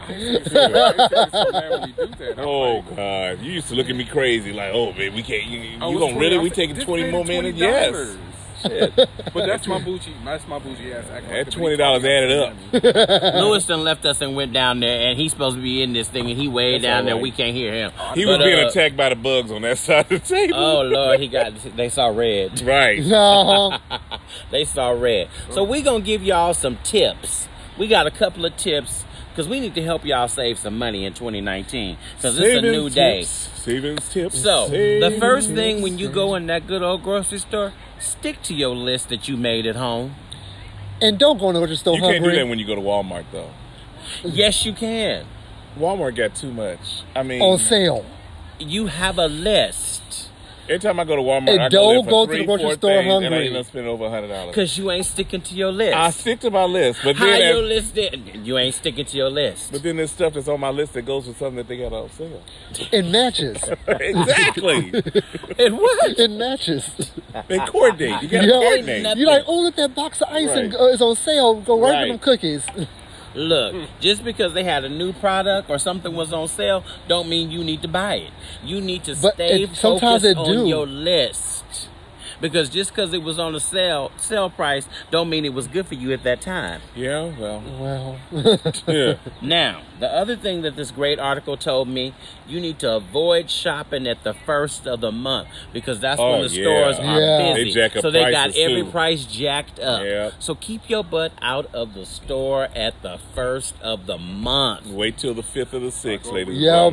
Oh God, you used to look at me crazy like, oh man, we can't. You, you
Oh,
gonna really? We taking twenty more minutes?
$20.
Yes. Shit.
But that's my bougie. That's my bougie ass. act like
That $20 added up.
Lewis done left us and went down there, and he's supposed to be in this thing, and he way
That's
down
all
there.
right.
We can't hear him.
He was being
uh,
attacked by the bugs on that [LAUGHS] side of the table.
Oh Lord, he got. They saw red.
Right.
No, [LAUGHS]
They saw red. So we gonna give y'all some tips. We got a couple of tips because we need to help y'all save some money in 2019 because it's a
Savings
new day.
tips. Savings tips.
So the
Savings
first thing when you go in that good old grocery store, stick to your list that you made at home.
and don't go in the grocery store
You can't do that when you go to Walmart though.
Yes, you can.
Walmart got too much. I mean,
on sale.
You have a list
every time I go to Walmart,
And
I go
don't
there for
go to the
three,
grocery
four
store
things, and I
hungry.
end up spending over a hundred dollars.
because you ain't sticking to your list.
I stick to my list, but
How
then
your
as-
list? Did, you ain't sticking to your list.
but then there's stuff that's on my list that goes with something that they got on sale.
It matches. [LAUGHS]
exactly. [LAUGHS]
And what?
it matches.
they coordinate. You gotta
Yeah.
coordinate.
You're like, oh look, that box of ice and,
Right.
uh, is on sale. Go right,
Right.
to them cookies. [LAUGHS]
Look, just because they had a new product or something was on sale, don't mean you need to buy it. You need to
But
stay
it-
focused on
do.
your list. Because just because it was on the sale sale price, don't mean it was good for you at that time.
Yeah, well,
Well, [LAUGHS]
yeah.
Now, the other thing that this great article told me, you need to avoid shopping at the first of the month because that's
Oh,
when the
yeah.
stores are
Yeah.
busy.
They jack up
so they got every
too.
price jacked up.
Yep.
So keep your butt out of the store at the first of the month.
Wait till the fifth or the sixth, ladies and
Yeah.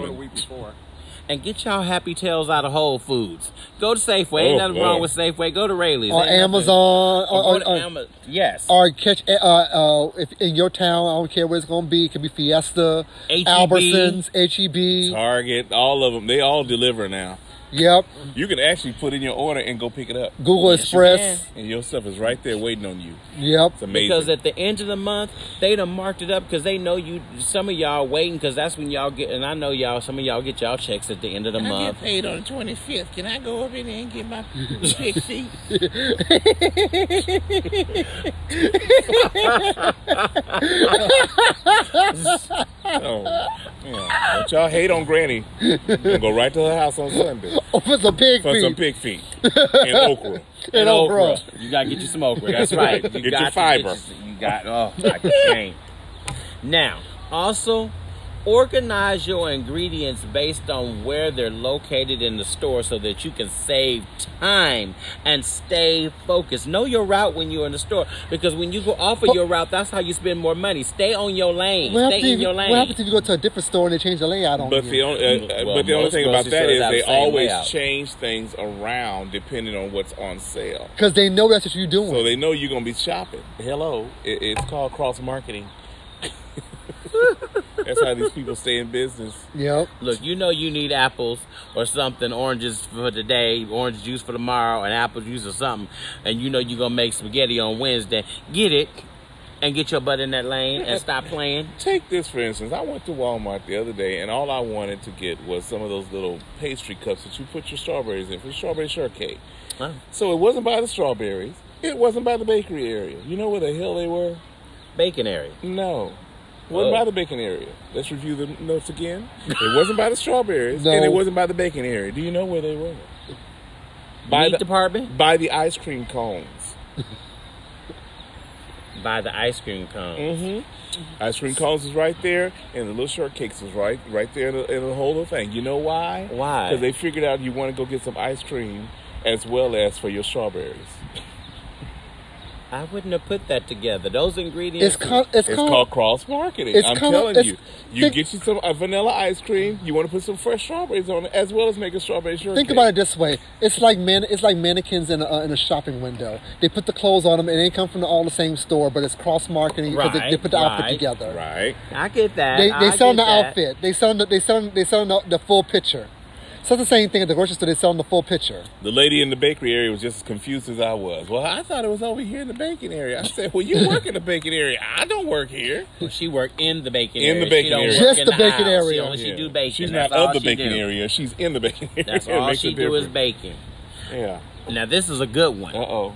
The
gentlemen.
week before.
and get y'all happy tails out of Whole Foods. Go to Safeway. Ain't
Oh,
nothing
boy.
wrong with Safeway. Go to Raley's.
or
Ain't nothing-
Amazon,
Or
or, or, or,
yes.
or catch uh, uh, if in your town. I don't care where it's gonna be. It could be Fiesta,
H-E-B.
Albertsons, HEB.
Target, all of them, they all deliver now.
Yep,
You can actually put in your order and go pick it up,
Google
Yes, you
Express.
and your stuff is right there waiting on you.
Yep.
It's amazing.
Because at the end of the month, they done marked it up because they know you. Some of y'all waiting because that's when y'all get, and I know y'all. Some of y'all get y'all checks at the end of the month.
I get paid on the twenty fifth. Can I go over there and get my pick [LAUGHS] sheet? [LAUGHS] [LAUGHS] oh, yeah. Don't y'all hate on Granny? And go right to her house on Sunday [LAUGHS]
Oh, for some pig feet.
for
feet.
some pig feet [LAUGHS] and okra.
and okra.
You gotta get you some okra. That's right. You
Get your
got to
fiber.
you- you got. Oh, I can't. Now, also, Organize your ingredients based on where they're located in the store so that you can save time and stay focused. Know your route when you're in the store because when you go off of your route, that's how you spend more money. Stay on your lane.
What
Stay
happens, if,
in your
what happens if you go to a different store and they change the layout on
But
you?
the only, uh,
Well,
but the only thing about
grocery
that
stores
is
have
they
the
always
layout.
change things around depending on what's on sale.
Because they know that's what you're doing.
So they know you're gonna be shopping. Hello, it, it's called cross marketing. [LAUGHS] That's how these people stay in business.
yep.
Look, you know you need apples or something, oranges for today, orange juice for tomorrow, and apple juice or something, and you know you're gonna make spaghetti on Wednesday. Get it and get your butt in that lane and stop [LAUGHS] playing.
Take this for instance. I went to Walmart the other day, and all I wanted to get was some of those little pastry cups that you put your strawberries in for strawberry shortcake.
Huh?
So it wasn't by the strawberries. It wasn't by the bakery area. You know where the hell they were?
Bacon area.
No. Wasn't
Oh.
by the bacon area. Let's review the notes again. It wasn't by the strawberries,
No.
and it wasn't by the bacon area. Do you know where they were? By
Meat
the,
department
by the ice cream cones. [LAUGHS]
by the ice cream cone.
Mm-hmm. Ice cream cones is right there, and the little shortcakes is right right there in the, in the whole thing. You know why?
Why?
Because they figured out you want to go get some ice cream as well as for your strawberries.
I wouldn't have put that together. Those ingredients.
It's, con- it's,
It's
called,
called cross marketing. I'm
called-
telling you. You
think-
get you some uh, vanilla ice cream. You want to put some fresh strawberries on it, as well as make a strawberry shortcake.
Think about it this way: it's like man, it's like mannequins in a, uh, in a shopping window. They put the clothes on them, and they come from the, all the same store, but it's cross marketing because they, they put the outfit together.
Right.
I get that.
They
I
they sell the
that.
outfit. They sell the, they sell they sell the, the full picture. So it's the same thing at the grocery store. They sell them the full picture.
The lady in the bakery area was just as confused as I was. Well, I thought it was over here in the baking area. I said, "Well, you [LAUGHS] work in the baking area. I don't work here."
Well, She worked in the bacon
In
area.
the baking
she don't
area.
work
Just
in
the
the
baking
house. She
area.
only she do baking.
She's
That's
not
all
of the baking
do.
area. She's in the baking area. [LAUGHS]
That's all she do is baking.
Yeah.
Now this is a good one.
Uh oh.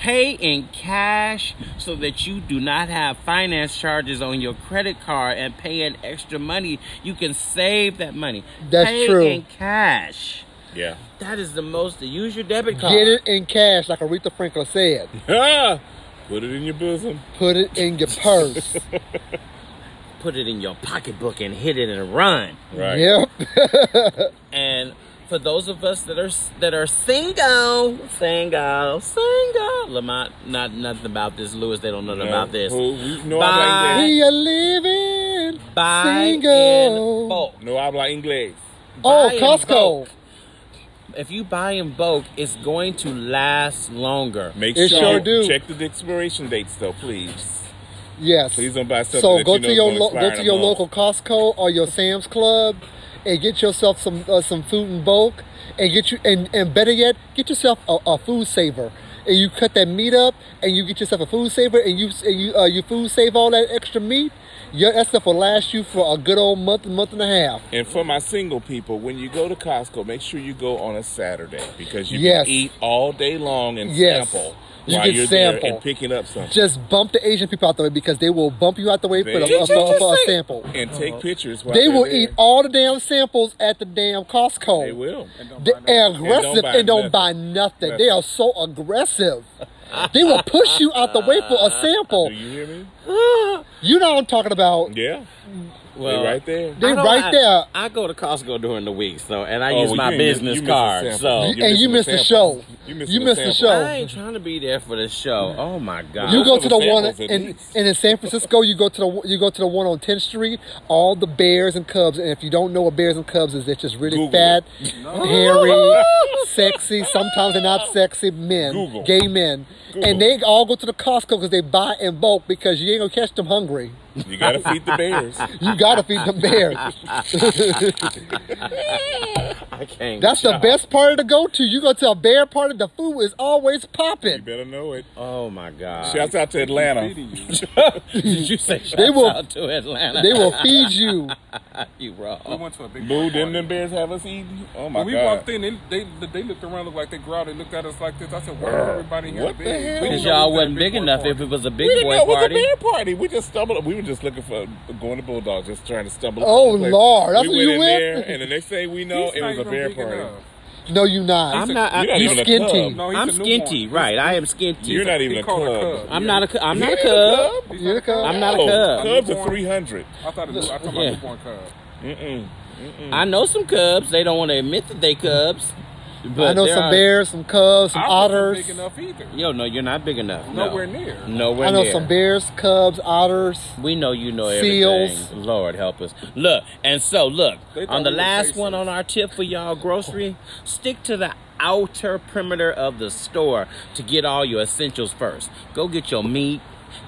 Pay in cash so that you do not have finance charges on your credit card and pay in extra money. You can save that money.
That's
Pay
true.
in cash.
Yeah.
That is the most. Use your debit card.
Get it in cash, like Aretha Franklin said.
Ah! [LAUGHS] Put it in your bosom.
Put it in your purse. [LAUGHS]
Put it in your pocketbook and hit it and run.
Right.
Yep. [LAUGHS]
And for those of us that are that are single, single, single, Lamont, not nothing about this, Lewis. They don't know nothing about this.
Who, we, no
Bye.
habla inglés.
we are living
Buy
single.
bulk.
No habla inglés.
Oh,
Buy in
Costco.
If you buy in bulk, it's going to last longer.
Make
It
sure
sure
you
do.
check the expiration dates, though, please.
Yes.
Please don't buy something
So
that
go
you
to
know
your
is
lo-
gonna
go to your local Costco or your Sam's Club and get yourself some uh, some food in bulk and get you and, and better yet get yourself a, a food saver and you cut that meat up and you get yourself a food saver and you and you uh, you food save all that extra meat. Your that stuff will last you for a good old month, month and a half.
And for my single people, when you go to Costco, make sure you go on a Saturday because you
Yes.
can eat all day long and
Yes.
sample
You
while
can
you're there and picking up something.
Just bump the Asian people out the way because they will bump you out the way for, the,
They-
uh, for, for a
Just say-
sample.
and take pictures. While
They
they're
will
there.
eat all the damn samples at the damn Costco.
They will.
And don't
They
buy nothing.
are aggressive
buy
and don't
nothing.
buy nothing.
Nothing.
They are so aggressive. [LAUGHS] they will push you out the way for a [LAUGHS] sample.
Do you hear me?
You know what I'm talking about.
Yeah.
Well,
they right there.
They
I
right
I-
there.
I go to Costco during the week, so and I
Oh,
use
well,
my
you miss-
business
you
card. So
You-
You
and you
missing
missed
the
the show.
You missing
You
the
missed the
samples.
show.
I ain't trying to be there for the show. Oh my god!
You go to the
the
one
samples
in, and in San Francisco. You go to the you go to the one on 10th Street. All the Bears and Cubs. And if you don't know what Bears and Cubs is, they're just really
Google
fat,
it.
hairy, [LAUGHS] sexy. Sometimes they're not sexy men,
Google.
gay men,
Google.
And they all go to the Costco because they buy in bulk because you ain't gonna catch them hungry.
You gotta feed the bears. [LAUGHS]
You gotta feed the bears.
I can't.
That's the
stop.
best party to go to. You go to a bear party, the food is always popping.
You better know it.
Oh my god!
Shouts out to Atlanta. [LAUGHS]
Did you say shout
They will-
out to Atlanta?
They will feed you. [LAUGHS] [LAUGHS]
you
We
wrong.
went to a big
Boo,
party.
didn't them bears have us eating? Oh my
When we
god.
walked in, they, they they looked around, looked like they growled. They looked at us like this. I said, "Why is everybody here?"
What the
big?
hell?
We
Because y'all
was at a
wasn't
big
big enough.
party.
If it was a big we
didn't
boy
know it was
party,
a bear party. We just stumbled. We were just looking for going to Bulldog, just trying to stumble.
Oh,
upon the place.
Lord, that's
we
what
went
you
in
went?
there, and the next thing we know,
He's
it was a bear party.
enough.
No, you not.
I'm not. I,
You're not
You
even a
skinty.
cub.
No, he's
I'm
a newborn.
skinty, right? I am skinty.
You're not even a
called a
cub.
cub.
I'm not a. cu- I'm not a
You ain't
cub.
You're a cub?
I'm not a oh,
No,
cub.
Cubs are 300.
I thought it was, I thought
Yeah.
about newborn cub.
Mm-mm.
I know some cubs. They don't want to admit that they cubs. But
I know some
are-
bears, some cubs, some
I wasn't
otters.
big enough either.
Yo, no, you're not big enough. No.
Nowhere near.
Nowhere near.
I know
near.
some bears, cubs, otters.
We know you know
Seals.
everything. Lord help us. Look, and so look on the last one on our tip for y'all grocery. Stick to the outer perimeter of the store to get all your essentials first. Go get your meat.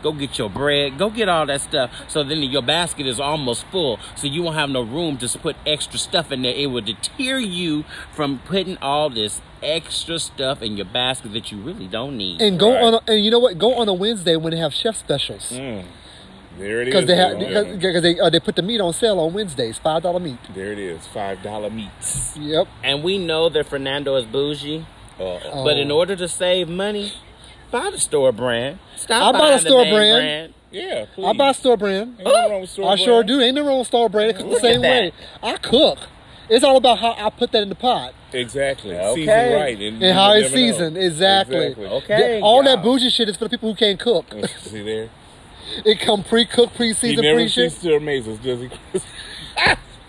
Go get your bread. Go get all that stuff. So then your basket is almost full. So you won't have no room to put extra stuff in there. It will deter you from putting all this extra stuff in your basket that you really don't need.
And go
Right.
on, a, and you know what? Go on a Wednesday when they have chef specials
Mm. There it is.
because they have because, because they uh, they put the meat on sale on Wednesdays, five dollar meat.
There it is. Five dollar meats.
Yep.
and we know that Fernando is bougie.
Uh,
Oh.
But in order to save money, buy the store brand. Stop
I buy
buying
the store
name
brand.
yeah, please.
I buy store brand.
Ain't nothing wrong with store
I sure do. Ain't no wrong with store brand. It cook the
Look
same
at
way. I cook. It's all about how I put that in the pot
Exactly.
Okay.
Season right. And,
and how it's
never know.
seasoned. Exactly.
Exactly.
Okay.
The- all that
y'all.
bougie shit is for the people who can't cook.
Oh, see there? [LAUGHS]
It come pre-cooked,
He
pre-seasoned,
never
pre-shit.
ceases to amaze us, does he?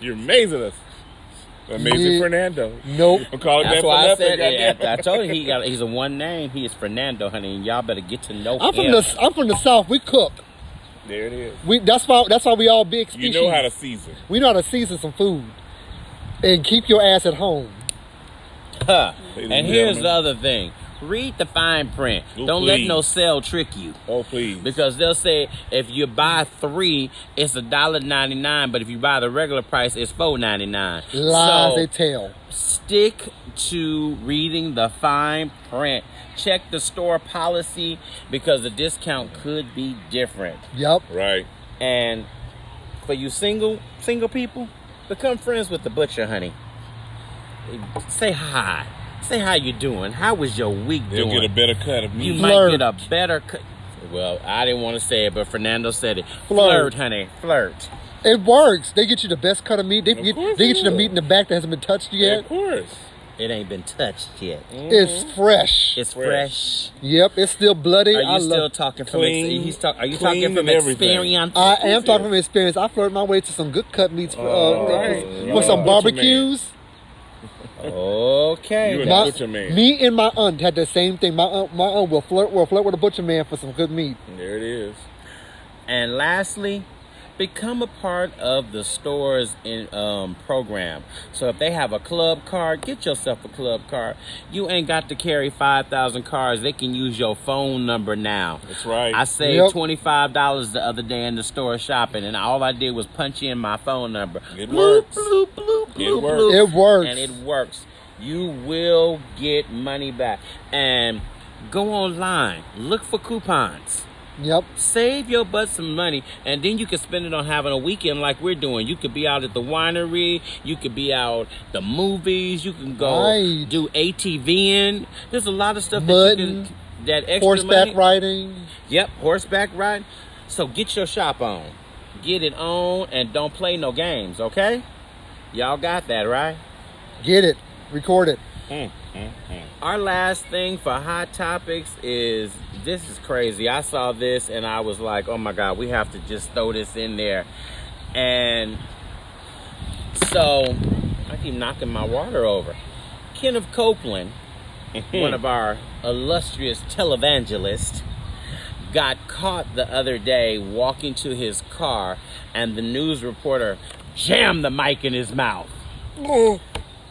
You're amazing us. Amazing
Yeah.
Fernando.
Nope.
I'm calling
That's
that
why I said
nothing.
yeah. I told you he got he's a one name. He is Fernando, honey, and y'all better get to know
I'm from
him.
the I'm from the south. We cook.
There it is.
We that's why that's why we all big
You know how to season.
we know how to season some food and keep your ass at home.
Huh. And
and
here's the other thing. Read the fine print.
Oh,
Don't let no sale trick you.
Oh, please.
Because they'll say if you buy three, it's a dollar ninety nine, but if you buy the regular price, it's four ninety nine.
Lies
so,
they tell.
stick to reading the fine print. Check the store policy because the discount could be different.
Yep.
Right.
And for you single single people, become friends with the butcher, honey. Say hi. Say how you doing. How was your week
They'll
doing?
get a better cut of meat.
you
me.
might get a better. cut. Well, I didn't want to say it, but Fernando said it.
Flirt.
Flirt, honey. Flirt.
It works. They get you the best cut of meat. They
Of
get,
course
they get you the
will.
meat in the back that hasn't been touched yet.
Of course.
It ain't been touched yet.
It's fresh.
It's
Fresh.
fresh.
Yep, it's still bloody.
Are you
I
still
love.
talking from
Clean-
ex- he's talk, Are you
clean
talking from
and everything.
experience?
I am talking from experience. I flirt my way to some good cut meats for, uh,
right.
for
You
some
a butcher
barbecues.
Okay.
You a
now-
My,
butcher man.
me and my aunt had the same thing. My aunt, my aunt will flirt, will flirt with a butcher man for some good meat.
There it is.
And lastly, become a part of the store's in, um, program. So if they have a club card, get yourself a club card. You ain't got to carry 5,000 cards. They can use your phone number now.
That's right.
I saved
Yep.
$25 the other day in the store shopping, and all I did was punch in my phone number.
It
Bloop,
works.
bloop, bloop,
It works.
bloop.
It works.
And it works. You will get money back. And go online, look for coupons.
Yep.
Save your butt some money, and then you can spend it on having a weekend like we're doing. You could be out at the winery, you could be out the movies, you can go
Right.
do ATVing. There's a lot of stuff that you can that extra
Horseback
money.
riding.
Yep, horseback riding. So get your shop on, get it on, and don't play no games. Okay, y'all got that right.
Get it. Record it.
Mm. Mm-hmm.
Our last thing for hot topics is this is crazy. I saw this and I was like, oh my god, we have to just throw this in there. And so I keep knocking my water over. Kenneth Copeland, [LAUGHS] one of our illustrious televangelists, got caught the other day walking to his car, and the news reporter jammed the mic in his mouth. [LAUGHS]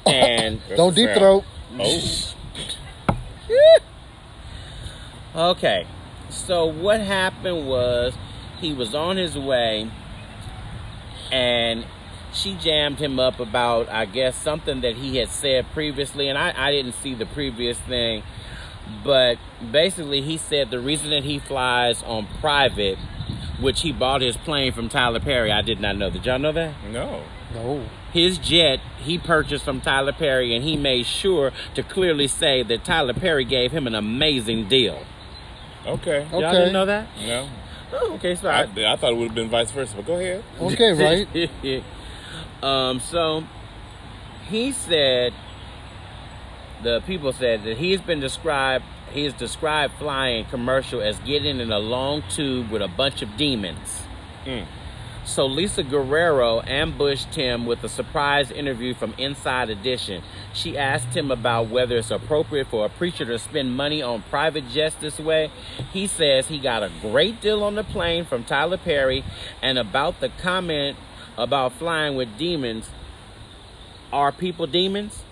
And
Don't deep throat.
Oh. [LAUGHS]
Okay, so what happened was he was on his way and she jammed him up about, I guess, something that he had said previously. And I, I didn't see the previous thing, but basically, he said the reason that he flies on private, which he bought his plane from Tyler Perry, I did not know. Did y'all know that?
No.
No.
His jet he purchased from Tyler Perry, and he made sure to clearly say that Tyler Perry gave him an amazing deal.
Okay.
Y'all
Okay.
didn't know that?
No.
Oh, okay, so
I,
I,
I thought it would have been vice versa, but go ahead. [LAUGHS]
Okay, right. [LAUGHS]
um, so he said the people said that he's been described. He has described flying commercial as getting in a long tube with a bunch of demons.
Mm.
So Lisa Guerrero ambushed him with a surprise interview from Inside Edition. She asked him about whether it's appropriate for a preacher to spend money on private jets this way. He says he got a great deal on the plane from Tyler Perry, and about the comment about flying with demons. Are people demons?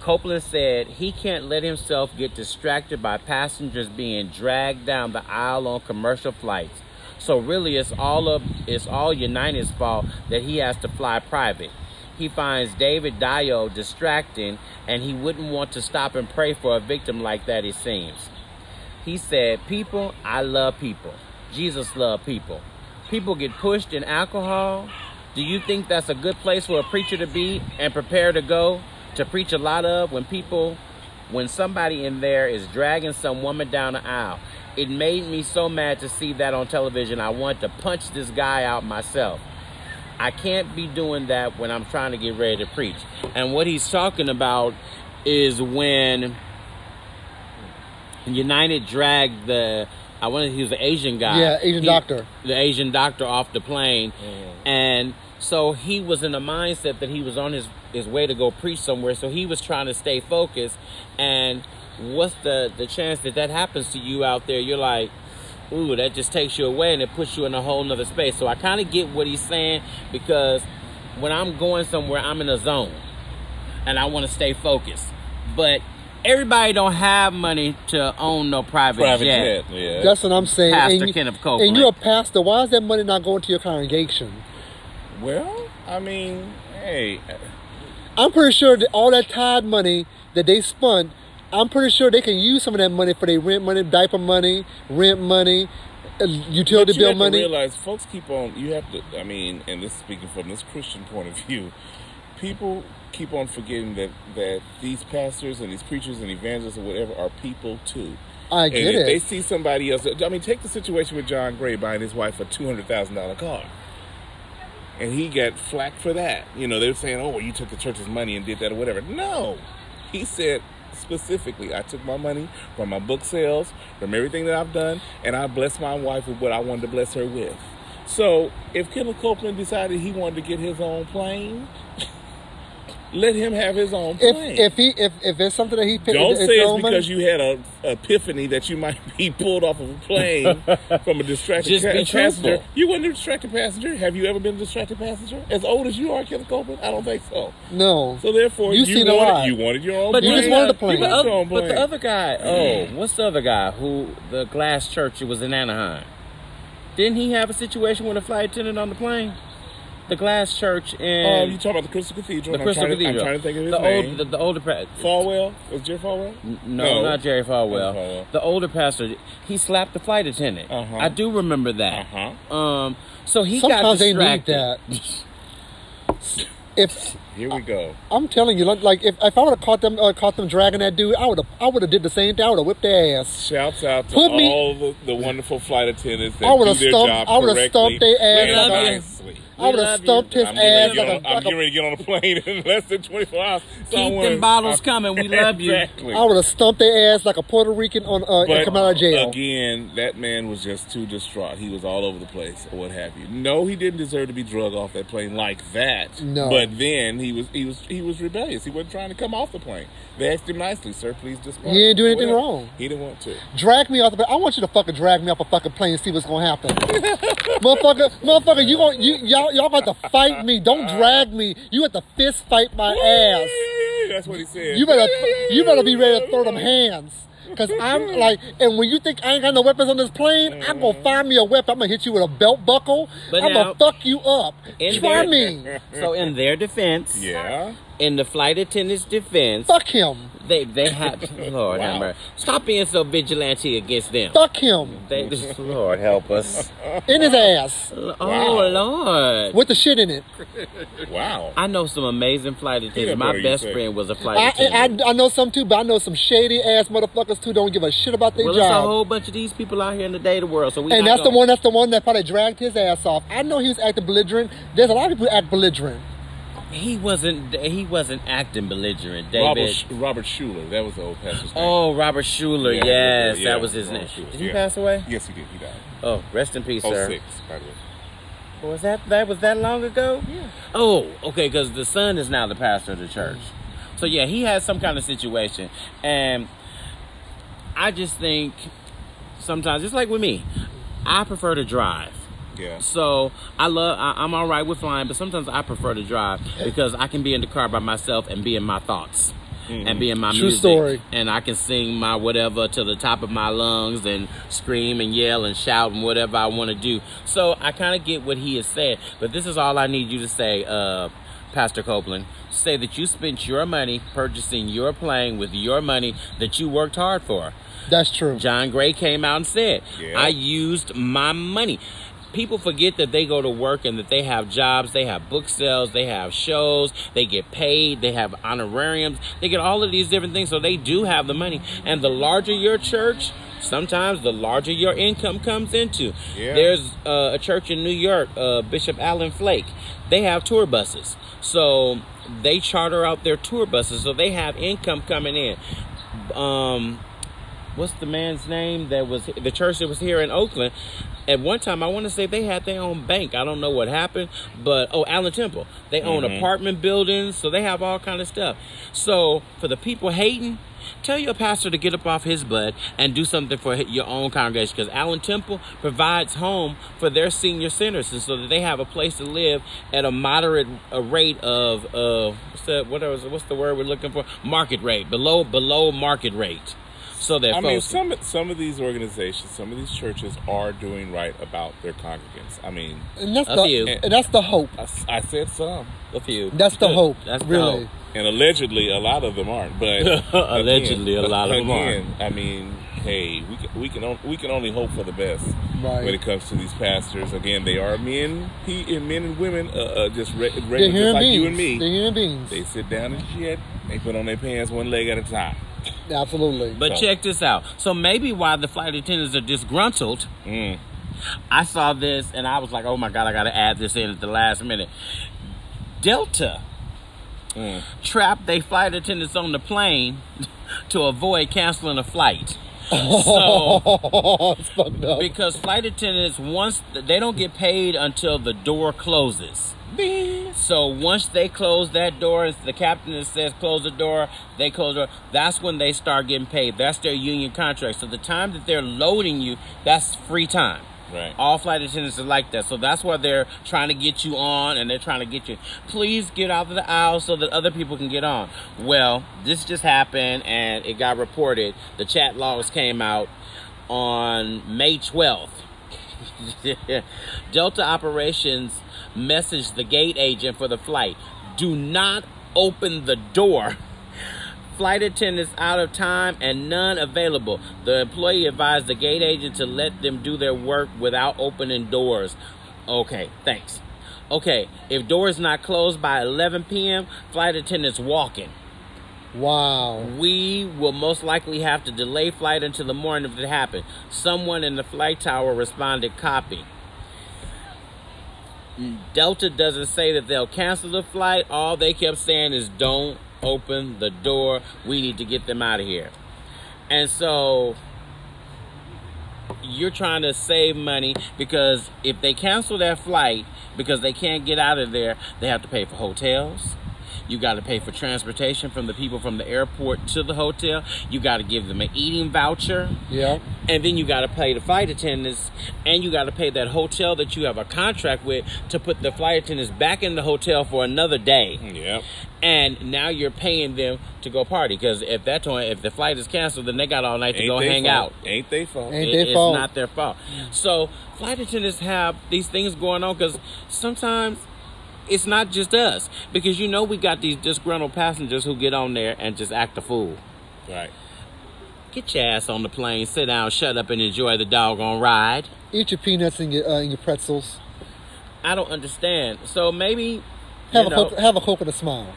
Copeland said he can't let himself get distracted by passengers being dragged down the aisle on commercial flights. So really it's all of it's all United's fault that he has to fly private. He finds David Dao distracting and he wouldn't want to stop and pray for a victim like that it seems. He said, "People, I love people. Jesus loved people. People get pushed in alcohol. Do you think that's a good place for a preacher to be and prepare to go to preach a lot of when people when somebody in there is dragging some woman down the aisle? It made me so mad to see that on television. I want to punch this guy out myself. I can't be doing that when I'm trying to get ready to preach. And what he's talking about is when United dragged the I wanted he was an Asian guy.
Yeah, Asian
He-
doctor.
The Asian doctor off the plane. Mm-hmm. And so he was in a mindset that he was on his, his way to go preach somewhere. So he was trying to stay focused. And what's the, the chance that that happens to you out there? You're like, ooh, that just takes you away and it puts you in a whole nother space. So I kind of get what he's saying because when I'm going somewhere, I'm in a zone and I want to stay focused. But everybody don't have money to own no private,
Private
jet.
jet. Yeah.
That's what I'm saying.
Pastor
and, you,
Kenneth Copeland.
and you're a pastor. Why is that money not going to your congregation?
well, I mean, hey,
I'm pretty sure that all that tide money that they spent, I'm pretty sure they can use some of that money for their rent money, diaper money, rent money, uh, utility
But you
bill
have
money.
To realize, folks keep on. You have to. I mean, and this is speaking from this Christian point of view, people keep on forgetting that that these pastors and these preachers and evangelists or whatever are people too.
I
and
get
it. they see somebody else, I mean, take the situation with John Gray buying his wife a two hundred thousand dollar car, and he got flack for that. You know, they were saying, "Oh, well, you took the church's money and did that or whatever." No, he said specifically, "I took my money from my book sales, from everything that I've done, and I blessed my wife with what I wanted to bless her with." So, if Kenneth Copeland decided he wanted to get his own plane, [LAUGHS] let him have his own plane.
If if he if if it's something that he picked,
Don't
it's
say it's
money-
because you had a epiphany that you might be pulled off of a plane [LAUGHS] from a distracted
Just
ca-
be
passenger.
truthful.
You weren't a distracted passenger. Have you ever been a distracted passenger? As old as you are, Kenneth Copeland, I don't think so.
no.
So therefore,
You
you,
seen a lot.
wanted, you wanted your own.
But
You just wanted a plane.
But,
your
but the other guy, oh, mm. what's the other guy who the glass church? It was in Anaheim. Didn't he have a situation with a flight attendant on the plane? The glass church in
Oh, you talking about the Crystal Cathedral?
the
I'm
Crystal
trying to-
Cathedral.
I'm trying to think of his
the
name.
Old, the, the older pa-
Falwell was Jerry Falwell?
No, not Jerry Falwell.
Falwell.
The older pastor, he slapped the flight attendant.
Uh-huh.
I do remember that.
Uh-huh.
Um, so he
Sometimes
got
they need
distracted.
that. [LAUGHS] If
Here we go.
I'm telling you, like, like if, if I would have caught them uh, caught them dragging that dude, I would have I would have did the same thing. I would have whipped their ass.
Shouts out to
Put me-
all the, the wonderful flight attendants that
I would've
do their
stumped-
job
I would've
correctly
stumped their ass
like a-
nicely.
I would
love
have
you.
stumped his
I'm getting, ready
ass
to get
like
on,
a,
I'm
like
getting ready to get on a plane in [LAUGHS] less than 24 hours. So
Keep
wanna-
them bottles
I- [LAUGHS]
coming. We love you.
Exactly.
I would have stumped their ass like a Puerto Rican on uh,
But
coming out of jail.
again, that man was just too distraught. He was all over the place, or what have you. No, he didn't deserve to be drug off that plane like that.
No.
But then he was he was he was rebellious. He wasn't trying to come off the plane. They asked him nicely, "Sir, please depart."
He didn't do anything
Whatever.
wrong.
He didn't want to.
Drag me off the plane. I want you to fucking drag me off a fucking plane and see what's gonna happen. [LAUGHS] motherfucker, motherfucker, you going you y'all y'all got to fight me. Don't ah. drag me. You have to fist fight my
Yeah, yeah,
ass.
yeah, yeah, That's what he said.
You better you better be ready to throw them hands. Cause I'm [LAUGHS] like, and when you think I ain't got no weapons on this plane, I'm gonna uh-huh. find me a weapon. I'm gonna hit you with a belt buckle.
But
I'm
now-
gonna fuck you up.
In
Try
their-
me. [LAUGHS]
So in their defense,
Yeah.
In the flight attendant's defense,
Fuck him.
they they have [LAUGHS] Lord have
Wow.
mercy. Stop being so vigilante against them.
Fuck him.
They, [LAUGHS] [LAUGHS] Lord help us.
In his ass.
Oh
Wow.
Lord.
With the shit in it.
Wow.
I know some amazing flight attendants.
Yeah,
My best
say.
friend was a flight
I,
attendant.
I, I know some too, but I know some shady ass motherfuckers too. Don't give a shit about their
well, there's a whole bunch of these people out here in the data world. So we
and that's the
gonna-
one. That's the one that probably dragged his ass off. I know he was acting belligerent. There's a lot of people who act belligerent.
He wasn't he wasn't acting belligerent. David.
Robert Robert Schuller. That was the old pastor's name.
Oh, Robert Schuller.
Yeah,
yes,
yeah,
that was his
Robert
name.
Schuller,
Did he
yeah.
pass away?
Yes, he did. He died.
Oh, rest in peace,
Oh
sir.
six, by the way.
Was that that was that long ago?
Yeah.
Oh, okay, because the son is now the pastor of the church. So yeah, he has some kind of situation, and I just think sometimes it's like with me, I prefer to drive.
Yeah.
So I love. I, I'm all right with flying, but sometimes I prefer to drive because I can be in the car by myself and be in my thoughts. And be in my
True
music,
story.
and I can sing my whatever to the top of my lungs, and scream and yell and shout and whatever I want to do. So I kind of get what he has said, but this is all I need you to say, uh, Pastor Copeland. Say that you spent your money purchasing your plane with your money that you worked hard for.
That's true.
John Gray came out and said,
Yeah.
I used my money. People forget that they go to work and that they have jobs, they have book sales, they have shows, they get paid, they have honorariums, they get all of these different things. So they do have the money. And the larger your church, sometimes the larger your income comes into.
Yeah.
There's uh, a church in New York, uh, Bishop Allen Flake. They have tour buses. So they charter out their tour buses. So they have income coming in. Um, what's the man's name that was the church that was here in Oakland? At one time, I want to say they had their own bank. I don't know what happened, but oh, Allen Temple. They own apartment buildings, so they have all kind of stuff. So for the people hating, tell your pastor to get up off his butt and do something for your own congregation because Allen Temple provides home for their senior citizens so that they have a place to live at a moderate uh, rate of uh, what's the what was what's the word we're looking for market rate below below market rate. So that
I mean, some some of these organizations, some of these churches are doing right about their congregants. I mean,
And that's
A
the
few.
and that's the hope.
I said some,
a few.
That's the
Good.
hope.
That's the
really.
hope.
and allegedly a lot of them aren't. But [LAUGHS]
Allegedly,
again,
a lot of them
aren't. I mean, hey, we can, we can we can only hope for the best
Right.
when it comes to these pastors. Again, they are men, he and men and women, uh, uh, just re- regular, just like
beings.
you and me.
They're human beings.
They sit down and shit. They put on their pants one leg at a time.
Absolutely.
But
So-
check this out. So maybe why the flight attendants are disgruntled,
Mm.
I saw this and I was like, oh my God, I got to add this in at the last minute. Delta
Mm.
trapped their flight attendants on the plane [LAUGHS] to avoid canceling a flight. So, [LAUGHS]
it's fucked up.
because flight attendants, once they don't get paid until the door closes. So once they close that door, it's the captain that says close the door, they close the door. That's when they start getting paid. That's their union contract. So the time that they're loading you, that's free time.
Right.
All flight attendants are like that. So that's why they're trying to get you on and they're trying to get you, please get out of the aisle so that other people can get on. Well, this just happened and it got reported. The chat logs came out on May 12th. [LAUGHS] Delta Operations messaged the gate agent for the flight do not open the door. Flight attendants out of time and none available. The employee advised the gate agent to let them do their work without opening doors. Okay, thanks. Okay, if doors not closed by 11 p.m., flight attendants walking.
Wow.
We will most likely have to delay flight until the morning if it happened. Someone in the flight tower responded, copy. Delta doesn't say that they'll cancel the flight. All they kept saying is, don't open the door. We need to get them out of here. And so you're trying to save money because if they cancel that flight because they can't get out of there, they have to pay for hotels. You got to pay for transportation from the people from the airport to the hotel. You got to give them an eating voucher.
Yeah.
And then you got to pay the flight attendants and you got to pay that hotel that you have a contract with to put the flight attendants back in the hotel for another day.
Yep.
And now you're paying them to go party because if that time, if the flight is canceled, then they got all night to
Ain't
go
they
hang
fault.
out.
Ain't they fault?
Ain't
It-
their
it's
fault.
not their fault. So flight attendants have these things going on because sometimes it's not just us because you know we got these disgruntled passengers who get on there and just act a fool.
Right.
Get your ass on the plane, sit down, shut up, and enjoy the doggone ride.
Eat your peanuts and your uh, and your pretzels.
I don't understand. So maybe
Have
you
a
know,
hope, have a hope and a smile.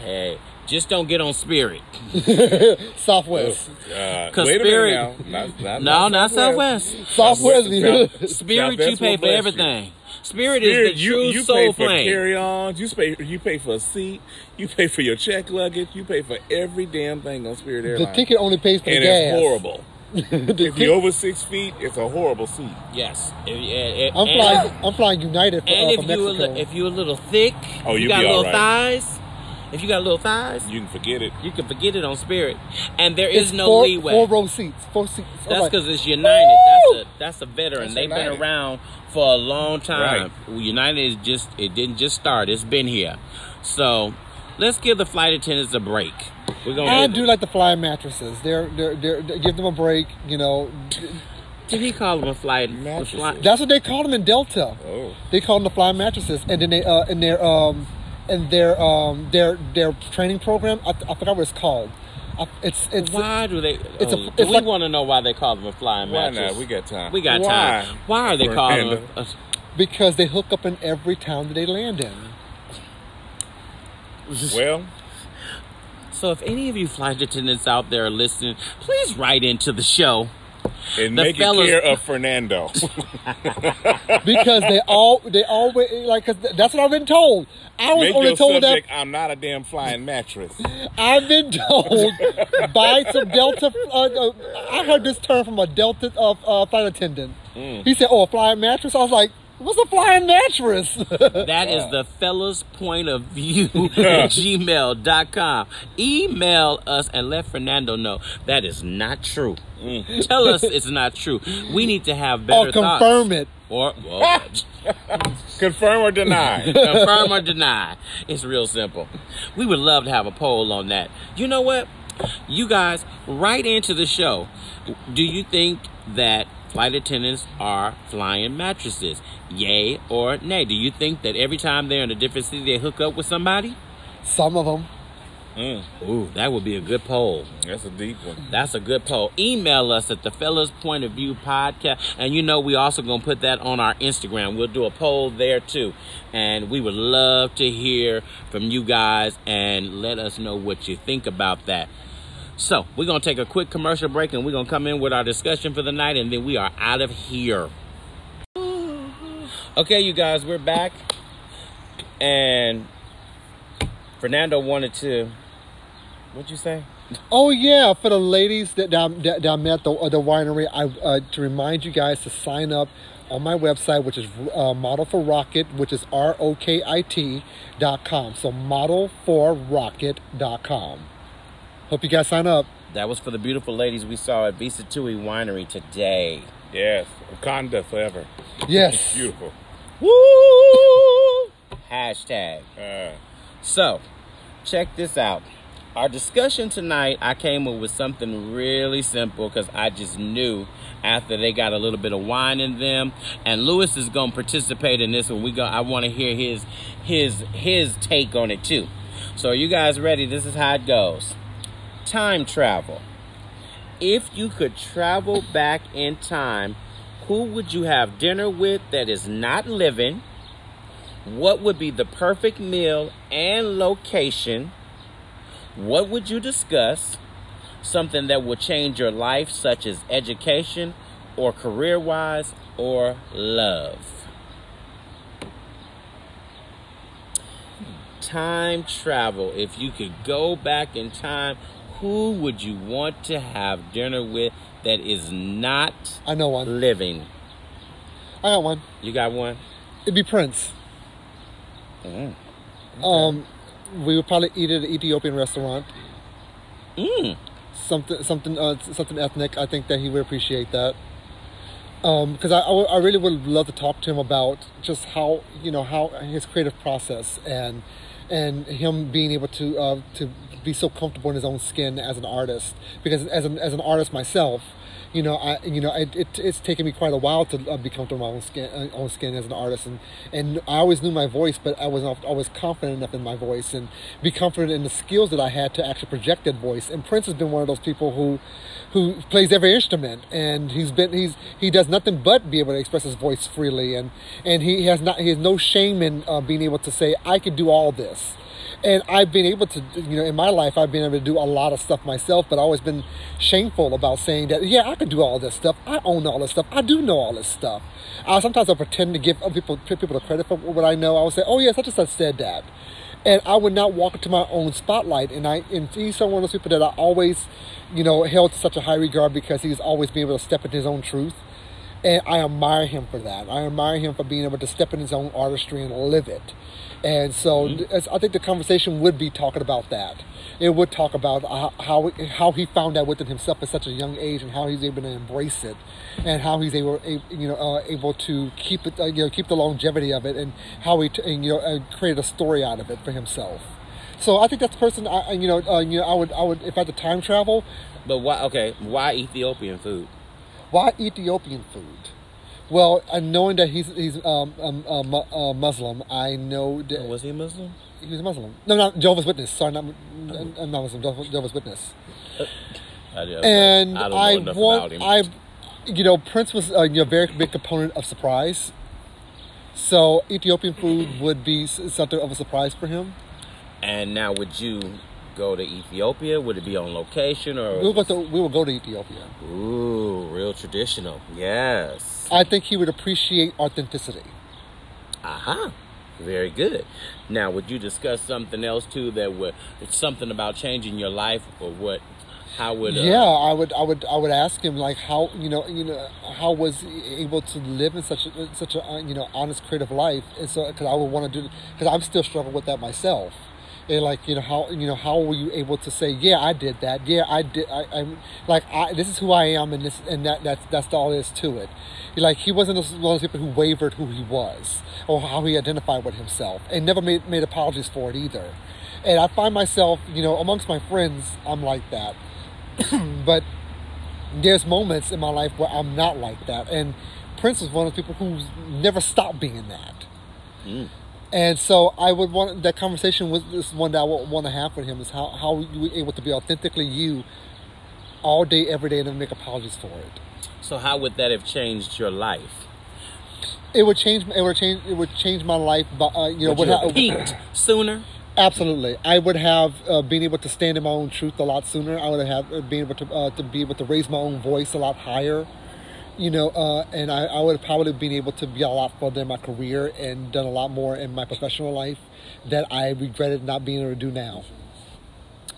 hey, just don't get on Spirit. [LAUGHS]
Southwest.
Uh,
'Cause
wait
Spirit-
a minute now. Not, not,
no, not Southwest.
Southwest.
South-
Spirit, you pay for
bless you.
everything. Spirit,
Spirit,
is the
you,
true
you
soul
pay for
flame.
carry-ons. You pay you pay for a seat. You pay for your check luggage. You pay for every damn thing on Spirit Air.
The
Airlines.
ticket only pays for the
and
gas.
it's horrible. [LAUGHS] If you're over six feet, it's a horrible seat.
Yes. If- and-
I'm
and-
flying. I'm flying United for,
And
uh,
if you a li- if you a little thick,
Oh,
you
you'll
got little
all
thighs. If you got little thighs,
You can forget it.
you can forget it on Spirit, and there is
it's
no
four,
leeway.
Four row seats. Four seats.
That's
like,
because it's United. That's a that's a veteran.
That's
They've been around for a long time. United is just it didn't just start. It's been here. So let's give the flight attendants a break. We're gonna.
I do like the flying mattresses. They're, they're, they're, they give them a break. You know,
Did he call them a flight?
Mattresses.
fly-
that's what they call them in Delta.
Oh.
They call them the flying mattresses, and then they uh, in their um, in their um, their their training program. I, I forgot what it's called. I, it's it's
why do they?
it's a-
oh,
it's
do we
like-
want to know why they call them a flying
Why
mattress?
not? We got time.
We got
Why?
time. Why are they calling them?
Fernando.
A,
because they hook up in every town that they land in.
Well,
so if any of you flight attendants out there are listening, please write into the show.
And
The
make
fellas-
it care of Fernando. [LAUGHS]
because they all they always like cause that's what I've been told. I was
make
only
your
told
subject, I'm not a damn flying mattress.
I've been told by some Delta. Uh, uh, I heard this term from a Delta uh, uh, flight attendant.
Mm.
He said, "Oh, a flying mattress." I was like, "What's a flying mattress?" [LAUGHS]
That is the fella's point of view [LAUGHS] at gmail.com. Email us and let Fernando know that is not true. Mm. Tell us [LAUGHS] it's not true. We need to have better
or confirm it.
Or well,
Confirm or deny.
confirm or deny. It's real simple. We would love to have a poll on that. You know what? You guys, right into the show. Do you think that flight attendants are flying mattresses? Yay or nay? Do you think that every time they're in a different city, they hook up with somebody?
Some of them.
Mm,
Ooh, that would be a good poll.
that's a deep one.
That's a good poll. Email us at the Fellas Point of View podcast, and you know we also gonna put that on our Instagram. We'll do a poll there too, and we would love to hear from you guys and let us know what you think about that. So we're gonna take a quick commercial break, and we're gonna come in with our discussion for the night, and then we are out of here. [SIGHS] Okay, you guys, we're back, and Fernando wanted to. What'd you say?
Oh yeah, for the ladies that that, that, I met at the, the winery, I uh, to remind you guys to sign up on my website, which is uh, Model for Rokit, which is R O K I T dot com. So Model for Rokit dot com. Hope you guys sign up.
That was for the beautiful ladies we saw at V. Sattui Winery today.
Yes. Wakanda forever.
Yes. [LAUGHS]
Beautiful.
Woo! Hashtag.
Uh,
So, check this out. Our discussion tonight, I came up with something really simple because I just knew after they got a little bit of wine in them, and Lewis is gonna participate in this one. We go. I want to hear his his his take on it too. So, are you guys ready? This is how it goes. Time travel. If you could travel back in time, who would you have dinner with that is not living? What would be the perfect meal and location? What would you discuss? Something that will change your life, such as education or career wise or love. Time travel. If you could go back in time, who would you want to have dinner with that is not
I know one.
living?
I got one.
You got one?
It'd be Prince.
Mm.
Um, we would probably eat at an Ethiopian restaurant.
Mm.
something something uh, something ethnic. I think that he would appreciate that. Um, because I, I, really would love to talk to him about just how you know how his creative process and and him being able to uh, to be so comfortable in his own skin as an artist. Because as an as an artist myself, you know I you know it, it it's taken me quite a while to uh, be comfortable in my own skin uh, own skin as an artist and and I always knew my voice, but I was not always confident enough in my voice and be confident in the skills that I had to actually project that voice. And Prince has been one of those people who who plays every instrument and he's been he's he does nothing but be able to express his voice freely and and he has not he has no shame in uh, being able to say I could do all this And I've been able to, you know, in my life, I've been able to do a lot of stuff myself, but I've always been shameful about saying that, yeah, I can do all this stuff. I own all this stuff. I do know all this stuff. I sometimes I'll pretend to give people people the credit for what I know. I would say, oh such and such said that, and I would not walk into my own spotlight. And I and he's one of those people that I always, you know, held to such a high regard because he's always been able to step into his own truth. And I admire him for that. I admire him for being able to step in his own artistry and live it. And so as- I think the conversation would be talking about that. It would talk about how how, he found that within himself at such a young age and how he's able to embrace it, and how he's able you know uh, able to keep it uh, you know keep the longevity of it, and how he t- and, you know uh, create a story out of it for himself. So I think that's the person I I- you know uh, you know I would I would if I had to time travel,
But why? Okay, why Ethiopian food?
why Ethiopian food? Well, uh, knowing that he's he's um, um, uh, mu- uh, Muslim, I know that
Was he a Muslim?
he was a Muslim. No, not Jehovah's Witness. Sorry, not, not Muslim. Jehovah's Witness.
I, don't-
And
I don't know
I want
about him.
I, you know, Prince was a you know, very big component of surprise. So Ethiopian food would be something of a surprise for him.
And now, would you go to Ethiopia? Would it be on location or?
We will go to we will go to Ethiopia.
Ooh, real traditional. Yes.
I think he would appreciate authenticity.
Aha. Very good. Now, would you discuss something else too that would something about changing your life or what? How would? Uh,
Yeah, I would, I would, I would ask him like how you know, you know, how was he able to live in such a such a you know honest creative life, and so because I would want to do because I'm still struggling with that myself, and like you know how you know how were you able to say yeah I did that. Yeah I did I, I'm like I this is who I am and this and that that's that's all there is to it, like he wasn't one of those people who wavered who he was or how he identified with himself and never made made apologies for it either, and I find myself you know amongst my friends I'm like that. [CLEARS THROAT] But there's moments in my life where I'm not like that. And Prince is one of the people who's never stopped being that. Hmm. And so I would want that conversation with this one that I would want to have with him is how how you were able to be authentically you all day, every day, and then make apologies for it.
So, how would that have changed your life?
It would change. It would change. It would change my life. But uh, you know,
Would you have peaked sooner?
Absolutely, I would have uh, been able to stand in my own truth a lot sooner. I would have uh, been able to uh, to be able to raise my own voice a lot higher, you know, uh, and I, I would have probably been able to be a lot further in my career and done a lot more in my professional life that I regretted not being able to do now.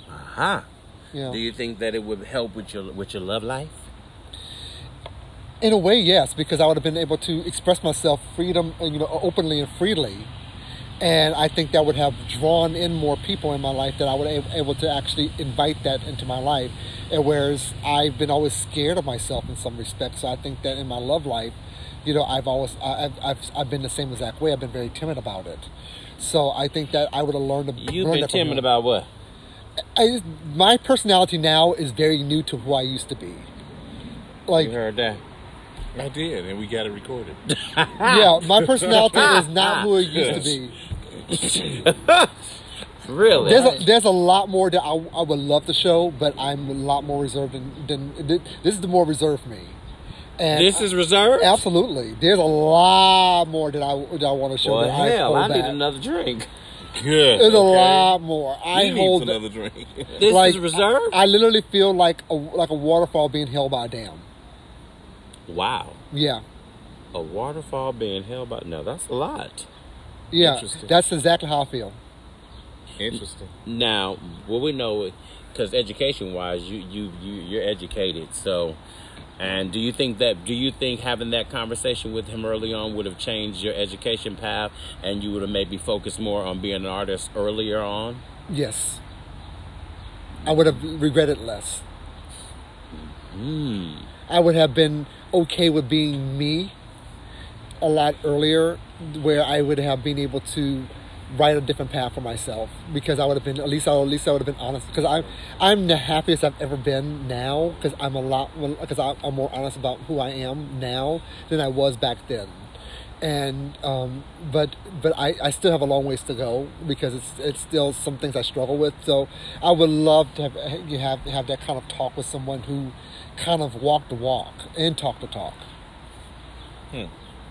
Aha.
You know,
Do you think that it would help with your with your love life?
in a way, yes, because I would have been able to express myself freedom, you know, openly and freely. And I think that would have drawn in more people in my life that I would be able to actually invite that into my life. And whereas I've been always scared of myself in some respects, so I think that in my love life, you know, I've always I- I've I've, I've been the same exact way. I've been very timid about it. So I think that I would have learned. To,
You've
learned
been timid about what?
I, my personality now is very new to who I used to be. Like
You heard that?
I did, and we got it recorded. [LAUGHS]
yeah, my personality is not who it used to be. [LAUGHS] [LAUGHS]
Really?
There's a, there's a lot more that I, I would love to show, but I'm a lot more reserved than, than this is the more reserved me. And
this is reserved.
absolutely there's a lot more that I that I want to show.
Well,
that I
hell,
hold
I need
back.
another drink.
Good.
There's a lot more. I
He needs
hold
another drink. [LAUGHS] [LAUGHS]
This
like
is reserved.
I literally feel like a like a waterfall being held by a dam.
wow,
Yeah,
a waterfall being held by. No, that's a lot.
Yeah.
Interesting.
That's exactly how I feel.
Interesting.
Now, what we know, it because education-wise, you you you you're educated. So, and do you think that? Do you think having that conversation with him early on would have changed your education path, and you would have maybe focused more on being an artist earlier on?
Yes, I would have regretted less.
Hmm.
I would have been okay with being me a lot earlier, where I would have been able to write a different path for myself because I would have been at least I at least I would have been honest because I'm I'm the happiest I've ever been now because I'm a lot because I'm more honest about who I am now than I was back then. And um, but but I, I still have a long ways to go because it's it's still some things I struggle with. So I would love to have you have have that kind of talk with someone who kind of walk the walk and talk the talk.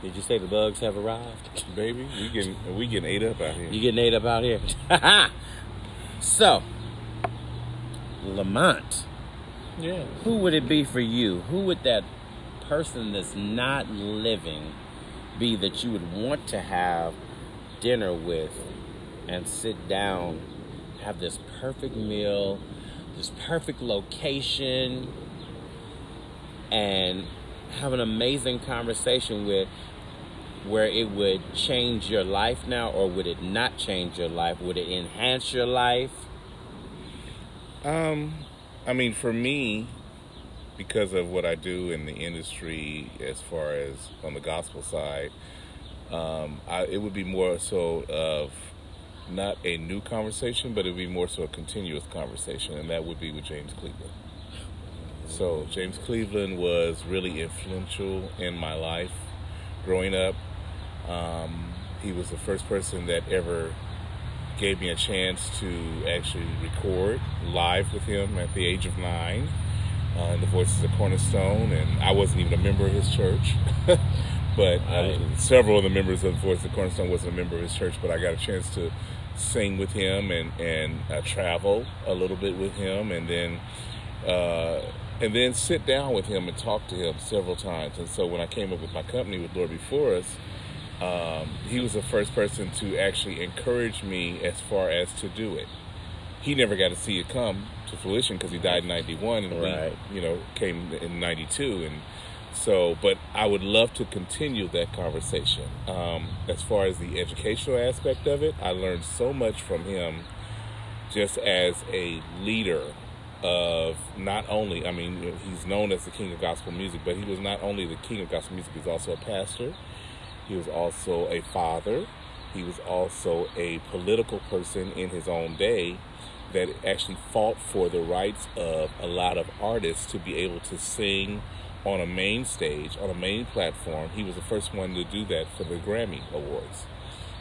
Did you say the bugs have arrived?
Baby, we getting we getting ate up out here.
You getting ate up out here? [LAUGHS] So, Lamont,
Yeah.
who would it be for you? Who would that person that's not living be that you would want to have dinner with and sit down, have this perfect meal, this perfect location, and have an amazing conversation with where it would change your life now or would it not change your life? Would it enhance your life?
Um, I mean, for me, because of what I do in the industry, as far as on the gospel side, um, I, it would be more so of not a new conversation, but it would be more so a continuous conversation, and that would be with James Cleveland. So James Cleveland was really influential in my life growing up. Um, he was the first person that ever gave me a chance to actually record live with him at the age of nine uh, in the Voices of Cornerstone, and I wasn't even a member of his church. [LAUGHS] but uh, several of the members of the Voices of Cornerstone wasn't a member of his church, but I got a chance to sing with him and and uh, travel a little bit with him, and then uh, and then sit down with him and talk to him several times. And so when I came up with my company with Lord Before Us, um, he was the first person to actually encourage me as far as to do it. He never got to see it come to fruition because he died in '91, and
Right.
we, you know, came in '92, and so. But I would love to continue that conversation. Um, as far as the educational aspect of it, I learned so much from him, just as a leader of not only, I mean, he's known as the king of gospel music, but he was not only the king of gospel music, he's also a pastor. He was also a father. He was also a political person in his own day that actually fought for the rights of a lot of artists to be able to sing on a main stage, on a main platform. He was the first one to do that for the Grammy Awards.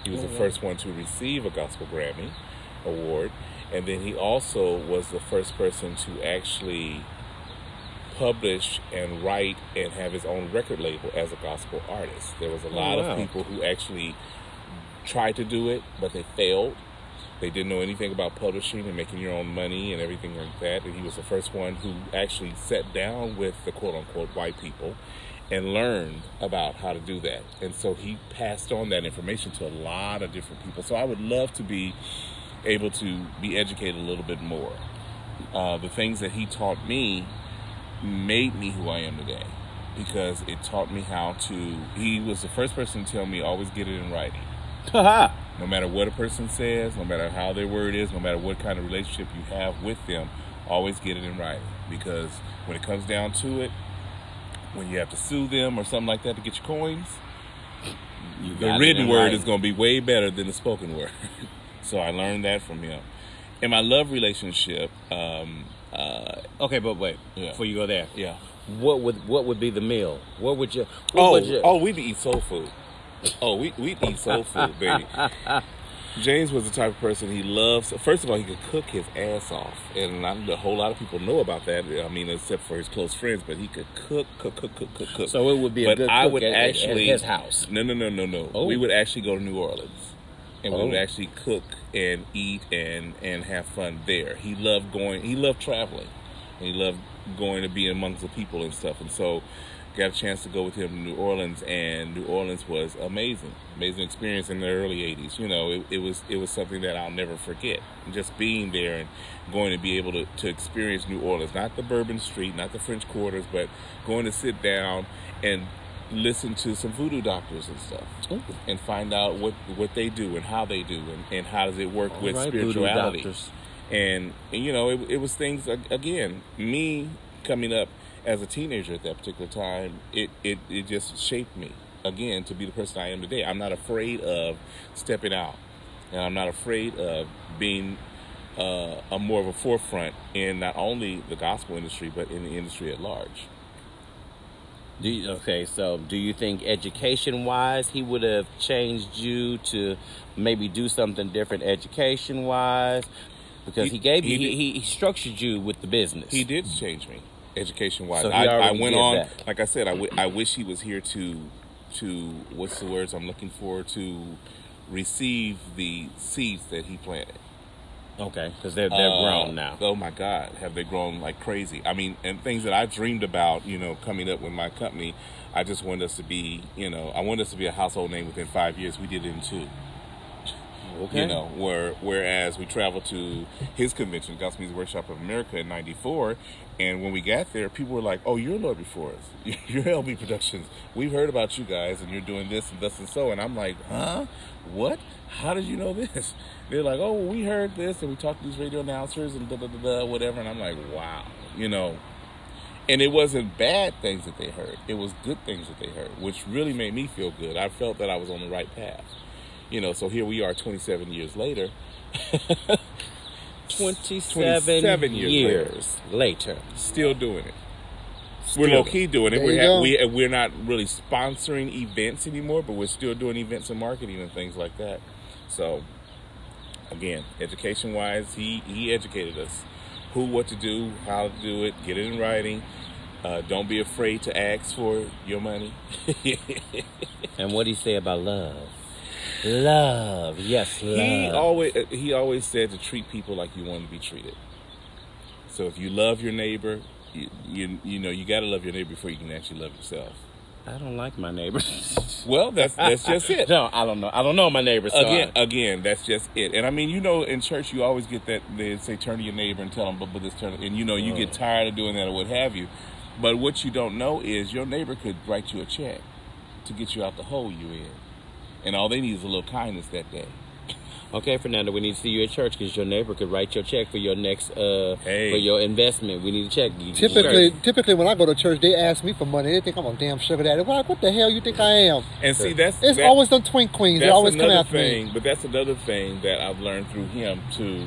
He was oh, the first one to receive a Gospel Grammy Award. And then he also was the first person to actually publish and write and have his own record label as a gospel artist. There was a lot
wow.
of people who actually tried to do it, but they failed. They didn't know anything about publishing and making your own money and everything like that. And he was the first one who actually sat down with the quote unquote white people and learned about how to do that. And so he passed on that information to a lot of different people. So I would love to be able to be educated a little bit more. Uh, the things that he taught me made me who I am today because it taught me how to. He was the first person to tell me always get it in writing. [LAUGHS] No matter what a person says, no matter how their word is, no matter what kind of relationship you have with them, always get it in writing. Because when it comes down to it, when you have to sue them or something like that to get your coins,
You
the written word
writing.
is going to be way better than the spoken word. [LAUGHS] so I learned that from him. In my love relationship, um, uh,
Okay, but wait.
Yeah.
Before you go there,
yeah.
what would what would be the meal? What would you? What
Oh,
would you,
oh, we'd eat soul food. Oh, we we eat soul food, baby. [LAUGHS] James was the type of person he loves. First of all, he could cook his ass off, and not a whole lot of people know about that. I mean, except for his close friends. But he could cook, cook, cook, cook, cook, cook.
So it would be a
but
good
I would
at- at- at
actually
his house.
No, no, no, no, no.
Oh.
We would actually go to New Orleans, and we would
Oh.
actually cook and eat and and have fun there. He loved going. He loved traveling, and he loved going to be amongst the people and stuff. And so, got a chance to go with him to New Orleans, and New Orleans was amazing, amazing experience in the early '80s. You know, it, it was it was something that I'll never forget. Just being there and going to be able to, to experience New Orleans, not the Bourbon Street, not the French Quarters, but going to sit down and listen to some voodoo doctors and stuff
Ooh.
and find out what what they do and how they do and, and how does it work
All
with
right,
spirituality. and, and you know it, it was things again me coming up as a teenager at that particular time it, it it just shaped me again to be the person I am today. I'm not afraid of stepping out. And I'm not afraid of being uh, a more of a forefront in not only the gospel industry but in the industry at large
you, okay, so do you think education wise he would have changed you to maybe do something different education wise? Because he,
He-
gave you,
he did-
he, he structured you with the business.
He did change me, education wise.
So
I, I went on,
that.
like I said, I, w- I wish he was here to, to what's the words I'm looking for to receive the seeds that he planted.
Okay, because they're they're
Uh,
grown now.
Oh my God, have they grown like crazy? I mean, and things that I dreamed about, you know, coming up with my company. I just wanted us to be, you know, I wanted us to be a household name within five years. We did it in two.
Okay.
You know, where whereas we traveled to his convention, Gospel Music Workshop of America in '94, and when we got there, people were like, "Oh, you're Lord before us. [LAUGHS] You're LB Productions. We've heard about you guys, and you're doing this and this and so." And I'm like, "Huh? What? How did you know this?" They're like, "Oh, we heard this, and we talked to these radio announcers and da da da da whatever." And I'm like, "Wow, you know." And it wasn't bad things that they heard; it was good things that they heard, which really made me feel good. I felt that I was on the right path you know so here we are 27 years later [LAUGHS]
27,
27 years
years, later.
still doing it we're low key doing it we're, ha- we, we're not really sponsoring events anymore but we're still doing events and marketing and things like that so again education wise he he educated us who what to do how to do it get it in writing uh, don't be afraid to ask for your money [LAUGHS]
And what do you say about love? Love, yes, love.
He always uh, he always said to treat people like you want to be treated. So if you love your neighbor, you you, you know you got to love your neighbor before you can actually love yourself.
I don't like my neighbors. [LAUGHS]
Well, that's that's just it.
no, I don't know. I don't know my neighbors. So
Again,
I-
again, that's just it. And I mean, you know, in church, you always get that they say turn to your neighbor and tell them, but, but this turn, and you know, you get oh. tired of doing that or what have you. But what you don't know is your neighbor could write you a check to get you out the hole you're in, and all they need is a little kindness that day.
Okay, Fernando, we need to see you at church because your neighbor could write your check for your next uh
Hey.
for your investment. We need a check. You-
Typically,
Church.
typically when I go to church, they ask me for money. They think I'm a damn sugar daddy. What, what the hell you think I am?
And see, that's
It's
that-
always the twink queens. They always come
another
after
thing,
me.
but that's another thing that I've learned through him too.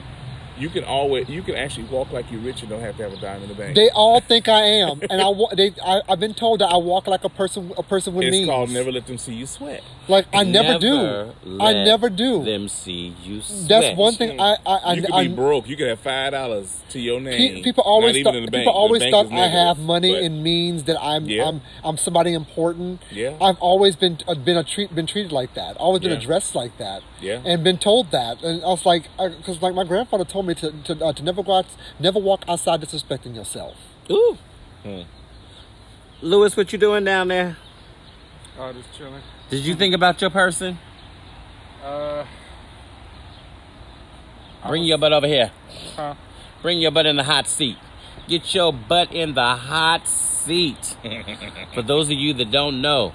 You can always, you can actually walk like you're rich and don't have to have a dime in the bank.
They all think I am, and I they I, I've been told that I walk like a person, a person with
it's
means.
called never let them see you sweat.
Like I never, do. I never do.
Them see you. Sweat.
That's one thing I I, I,
you could
I
be broke. You could have five dollars to your name.
People always
Not even
thought,
in the bank.
people
The
always
bank
thought
is
I have money
but-
and means that I'm
Yeah.
I'm I'm somebody important.
Yeah.
I've always been uh, been a treat been treated like that. Always been
Yeah.
addressed like that.
Yeah.
And been told that. And I was like, because like my grandfather told me to to, uh, to never go out, never walk outside disrespecting yourself.
Ooh. Lewis, what you doing down there?
Oh, just chilling.
Did you think about your person?
Uh,
Bring your butt over here.
huh?
Bring your butt in the hot seat. Get your butt in the hot seat. [LAUGHS] For those of you that don't know,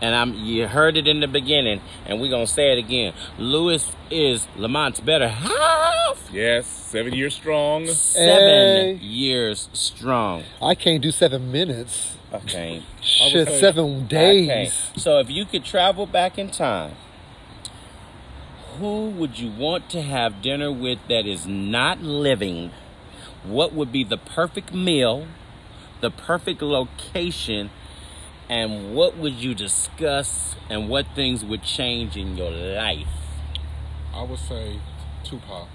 and I'm you heard it in the beginning, and we're gonna say it again. Lewis is Lamont's better half.
Yes, seven years strong.
Seven
Hey.
years strong.
I can't do seven minutes.
Okay. [LAUGHS]
Shit,
say-
seven days.
Okay. So if you could travel back in time, who would you want to have dinner with that is not living? What would be the perfect meal, the perfect location, and what would you discuss and what things would change in your life?
I would say Tupac.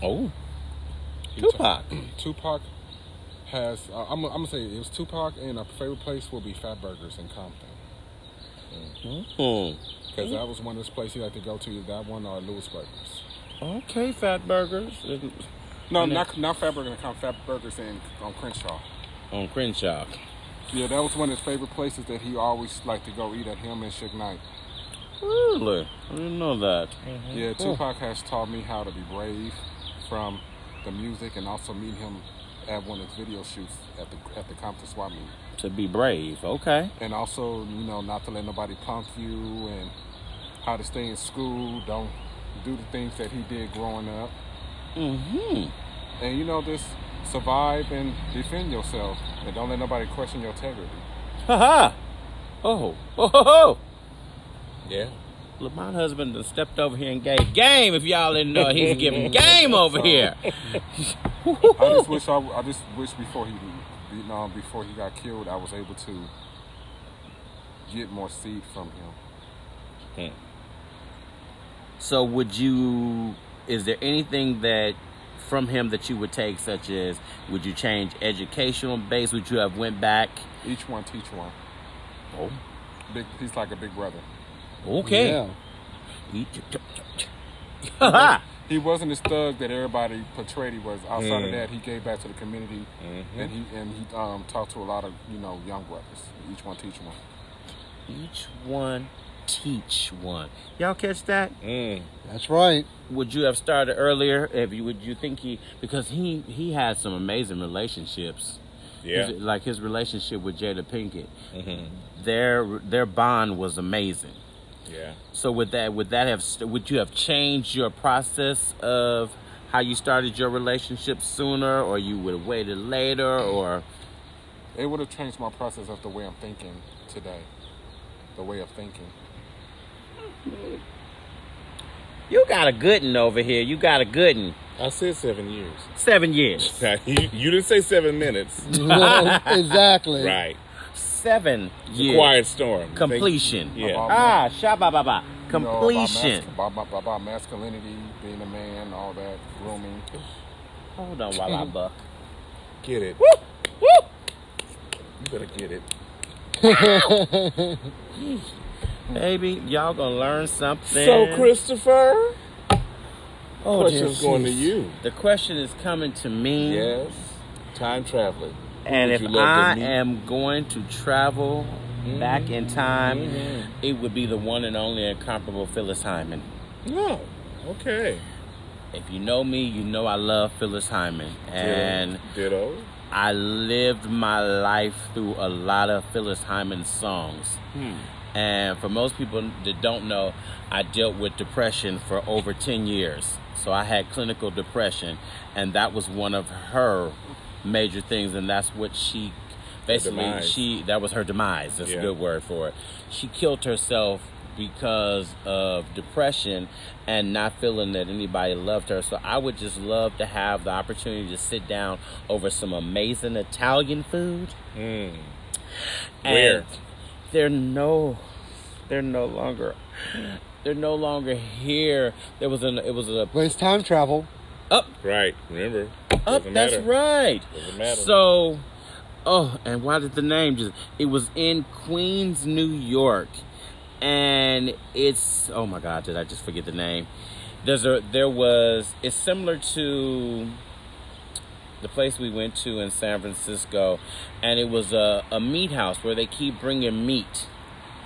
Oh, Tupac. [CLEARS THROAT]
Tupac has. Uh, I'm, I'm gonna say it was Tupac, and our favorite place will be Fatburgers in Compton.
Hmm.
Because that was one of those places you like to go to, that one or Louis Burgers.
Okay, fat burgers
No,
And
not not Fatburgers in Compton, Fatburgers in on Crenshaw.
on Crenshaw.
Yeah, that was one of his favorite places that he always liked to go eat at him and Suge Knight.
Really? I didn't know that.
Yeah, Tupac has taught me how to be brave from the music and also meeting him at one of his video shoots at the at the Compton Swap meet.
To be brave. Okay.
And also, you know, not to let nobody punk you and how to stay in school, don't do the things that he did growing up.
Mm-hmm.
And you know, just survive and defend yourself and don't let nobody question your integrity.
Ha ha! Oh, oh, ho, ho.
Yeah.
Lamont husband done stepped over here and gave game. If y'all didn't know, he's giving [LAUGHS] game over here. [LAUGHS]
I just wish I, I just wish before he you know, before he got killed, I was able to get more seed from him. Hmm.
So, would you? Is there anything that from him that you would take, such as would you change educational base? Would you have went back?
Each one teach one.
Oh,
Big, he's like a big brother.
okay.
Yeah.
Ha ha!
he wasn't [LAUGHS] this thug that everybody portrayed he was. Outside
Mm.
of that, he gave back to the community,
Mhm.
and he and he um, talked to a lot of you know young brothers. Each one teach one.
Each one teach one. Y'all catch that?
Mm.
That's right.
Would you have started earlier? If you would you think he because he he had some amazing relationships.
Yeah.
His- like his relationship with Jada Pinkett.
Mhm.
Their their bond was amazing.
Yeah.
So would that would that have would you have changed your process of how you started your relationship sooner, or you would have waited later, or
It would have changed my process of the way I'm thinking today. The way of thinking.
You got a good one over here. You got a good one.
I said seven years.
Seven years. [LAUGHS]
you, you didn't say seven minutes. [LAUGHS]
No, exactly.
right.
Seven
It's a
years.
quiet storm.
Completion.
Yeah.
Ah, shabba ba ba.
You know, about
Completion.
mas- about, about, about masculinity, being a man, all that, grooming.
Hold on while I [LAUGHS] buck.
Get it.
Woo! Woo!
You better get it.
Baby, y'all gonna learn something.
So, Christopher,
Oh,
question's
dear,
going to you.
the question is coming to me.
Yes. Time traveling.
And if
you love to
I am going to travel back in time,
Mhm.
it would be the one and only incomparable Phyllis Hyman.
No. Okay.
If you know me, you know I love Phyllis Hyman. And
Ditto.
I lived my life through a lot of Phyllis Hyman songs. And for most people that don't know, I dealt with depression for over 10 years. So I had clinical depression, and that was one of her major things. And that's what she basically, she that was her demise. That's
Yeah.
a good word for it. She killed herself because of depression and not feeling that anybody loved her. So I would just love to have the opportunity to sit down over some amazing Italian food.
Mm.
And
Where?
They're no, they're no longer, they're no longer here. There was an, it was a
But it's time travel.
up,
Right. Remember.
up.
Doesn't
That's
matter.
right.
Doesn't matter.
So, oh, and why did the name just? It was in Queens, New York, and it's oh my God, did I just forget the name? There's a there was it's similar to the place we went to in San Francisco, and it was a, a meat house where they keep bringing meat.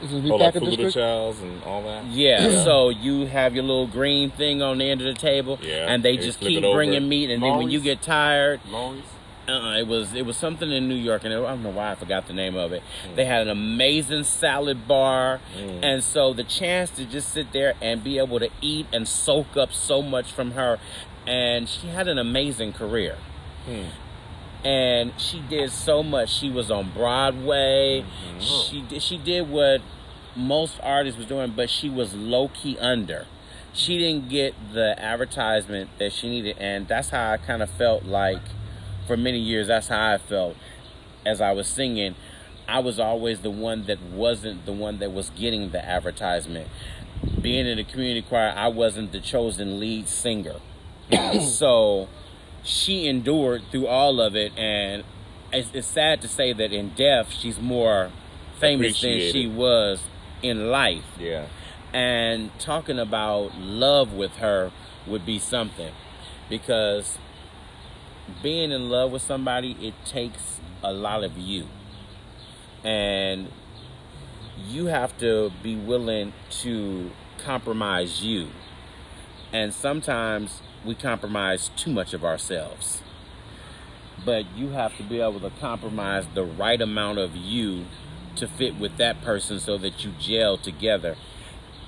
Is it
Oh, like
Meatpacking District?
Childs and all that.
Yeah, so you have your little green thing on the end of the table,
Yeah,
and they
they
just keep bringing meat, and then when you get tired,
Lori's.
uh, it was it was something in New York, and I don't know why I forgot the name of it. They had an amazing salad bar,
Mm.
and so the chance to just sit there and be able to eat and soak up so much from her, and she had an amazing career. Hmm. And she did so much. She was on Broadway. Mm-hmm. She did, she did what most artists was doing, but she was low key under. She didn't get the advertisement that she needed, and that's how I kind of felt like for many years. That's how I felt as I was singing. I was always the one that wasn't the one that was getting the advertisement. Being in the community choir, I wasn't the chosen lead singer. [COUGHS] so she endured through all of it, and it's, it's sad to say that in death, she's more famous than she was in life.
Yeah.
and talking about love with her would be something because being in love with somebody it takes a lot of you. And you have to be willing to compromise you. And sometimes we compromise too much of ourselves. But you have to be able to compromise the right amount of you to fit with that person so that you gel together.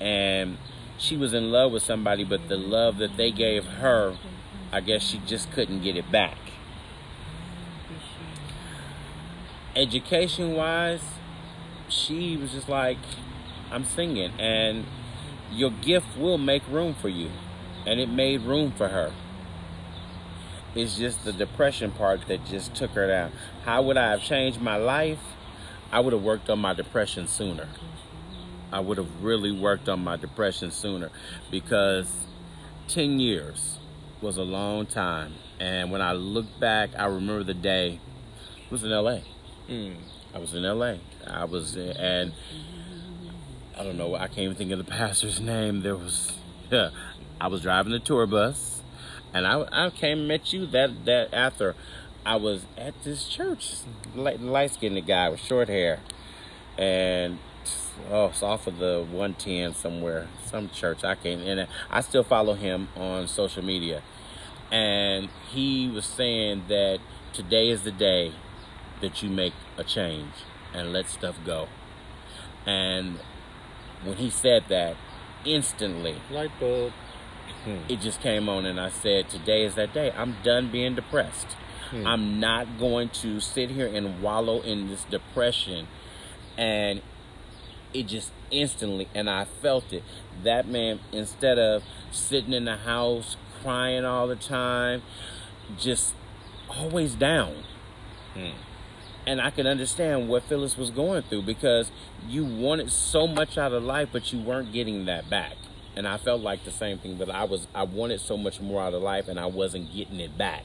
And she was in love with somebody but the love that they gave her i guess she just couldn't get it back. Education wise she was just like i'm singing and your gift will make room for you and it made room for her it's just the depression part that just took her down how would i have changed my life i would have worked on my depression sooner I would have really worked on my depression sooner because 10 years was a long time. And when I look back, I remember the day I was in LA.
Mm.
I was in LA. I was, and I don't know, I can't even think of the [LAUGHS] pastor's name. There was, [LAUGHS] yeah, I was driving the tour bus, and I, I came and met you that that after I was at this church, light, light skinned guy with short hair, and oh, it's off of the 110 somewhere, some church. I can't, and I still follow him on social media, and he was saying that today is the day that you make a change and let stuff go, and when he said that, instantly
Light bulb. Hmm.
it just came on and I said, Today is that day. I'm done being depressed. Hmm. I'm not going to sit here and wallow in this depression. And it just instantly, and I felt it. That man, instead of sitting in the house crying all the time, just always down. Hmm. And I can understand what Phyllis was going through because you wanted so much out of life, but you weren't getting that back. And I felt like the same thing that I was I wanted so much more out of life and I wasn't getting it back.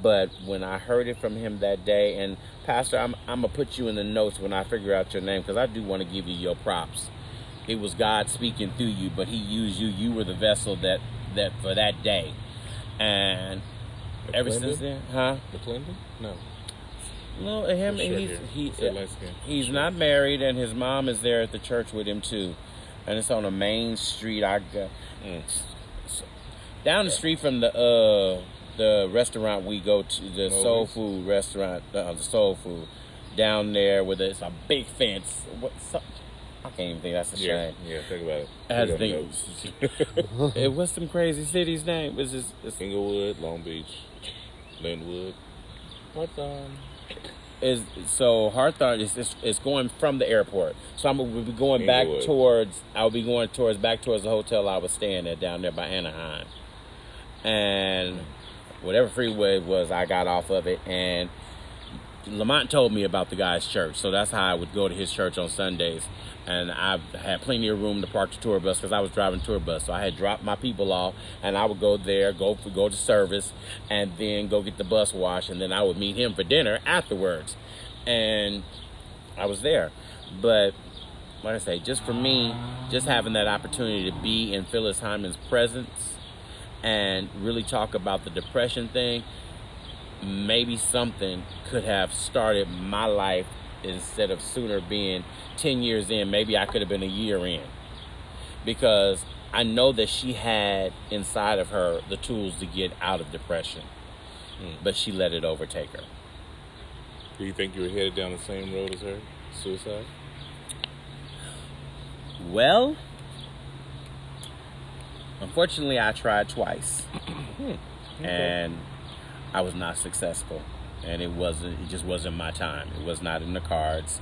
But when I heard it from him that day, and Pastor, I'm, I'm gonna put you in the notes when I figure out your name because I do want to give you your props. It was God speaking through you, but He used you. You were the vessel that that for that day, and ever since then, huh?
McClendon? No.
No, him. He's, he, he's,
he's
not married, and his mom is there at the church with him too, and it's on a main street. I got
Mm.
down the street from the uh the restaurant we go to, the soul food restaurant, uh, the soul food down there with it's a big fence. What's up? I can't even think that's a
Yeah,
shame.
yeah, think about it.
As
Put it on
the- It was some crazy city's name. It's just it's,
Inglewood, Long Beach, Lynwood. What's um
is so Hawthorne is it's, it's going from the airport. So I'm gonna be going back
Inglewood.
towards I'll be going towards back towards the hotel I was staying at down there by Anaheim. And whatever freeway was, I got off of it and Lamont told me about the guy's church, so that's how I would go to his church on Sundays. And I had plenty of room to park the tour bus because I was driving tour bus. So I had dropped my people off, and I would go there, go go to service, and then go get the bus wash, and then I would meet him for dinner afterwards. And I was there, but like I say, just for me, just having that opportunity to be in Phyllis Hyman's presence and really talk about the depression thing, maybe something could have started my life instead of sooner being 10 years in maybe i could have been a year in. Because i know that she had inside of her the tools to get out of depression hmm. but she let it overtake her.
Do you think you were headed down the same road as her? Suicide?
well unfortunately i tried twice. [CLEARS THROAT] Hmm. And i was not successful and it wasn't it just wasn't my time it was not in the cards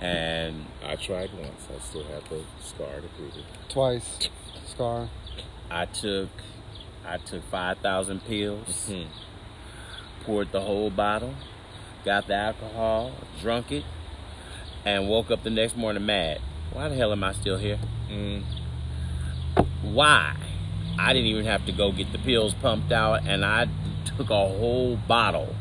and
I tried once. I still have the scar to prove it.
Twice. Scar.
I took I took five thousand pills,
Hmm.
poured the whole bottle, got the alcohol, drunk it, and woke up the next morning mad. Why the hell am I still here?
Mm.
Why? I didn't even have to go get the pills pumped out, and I took a whole bottle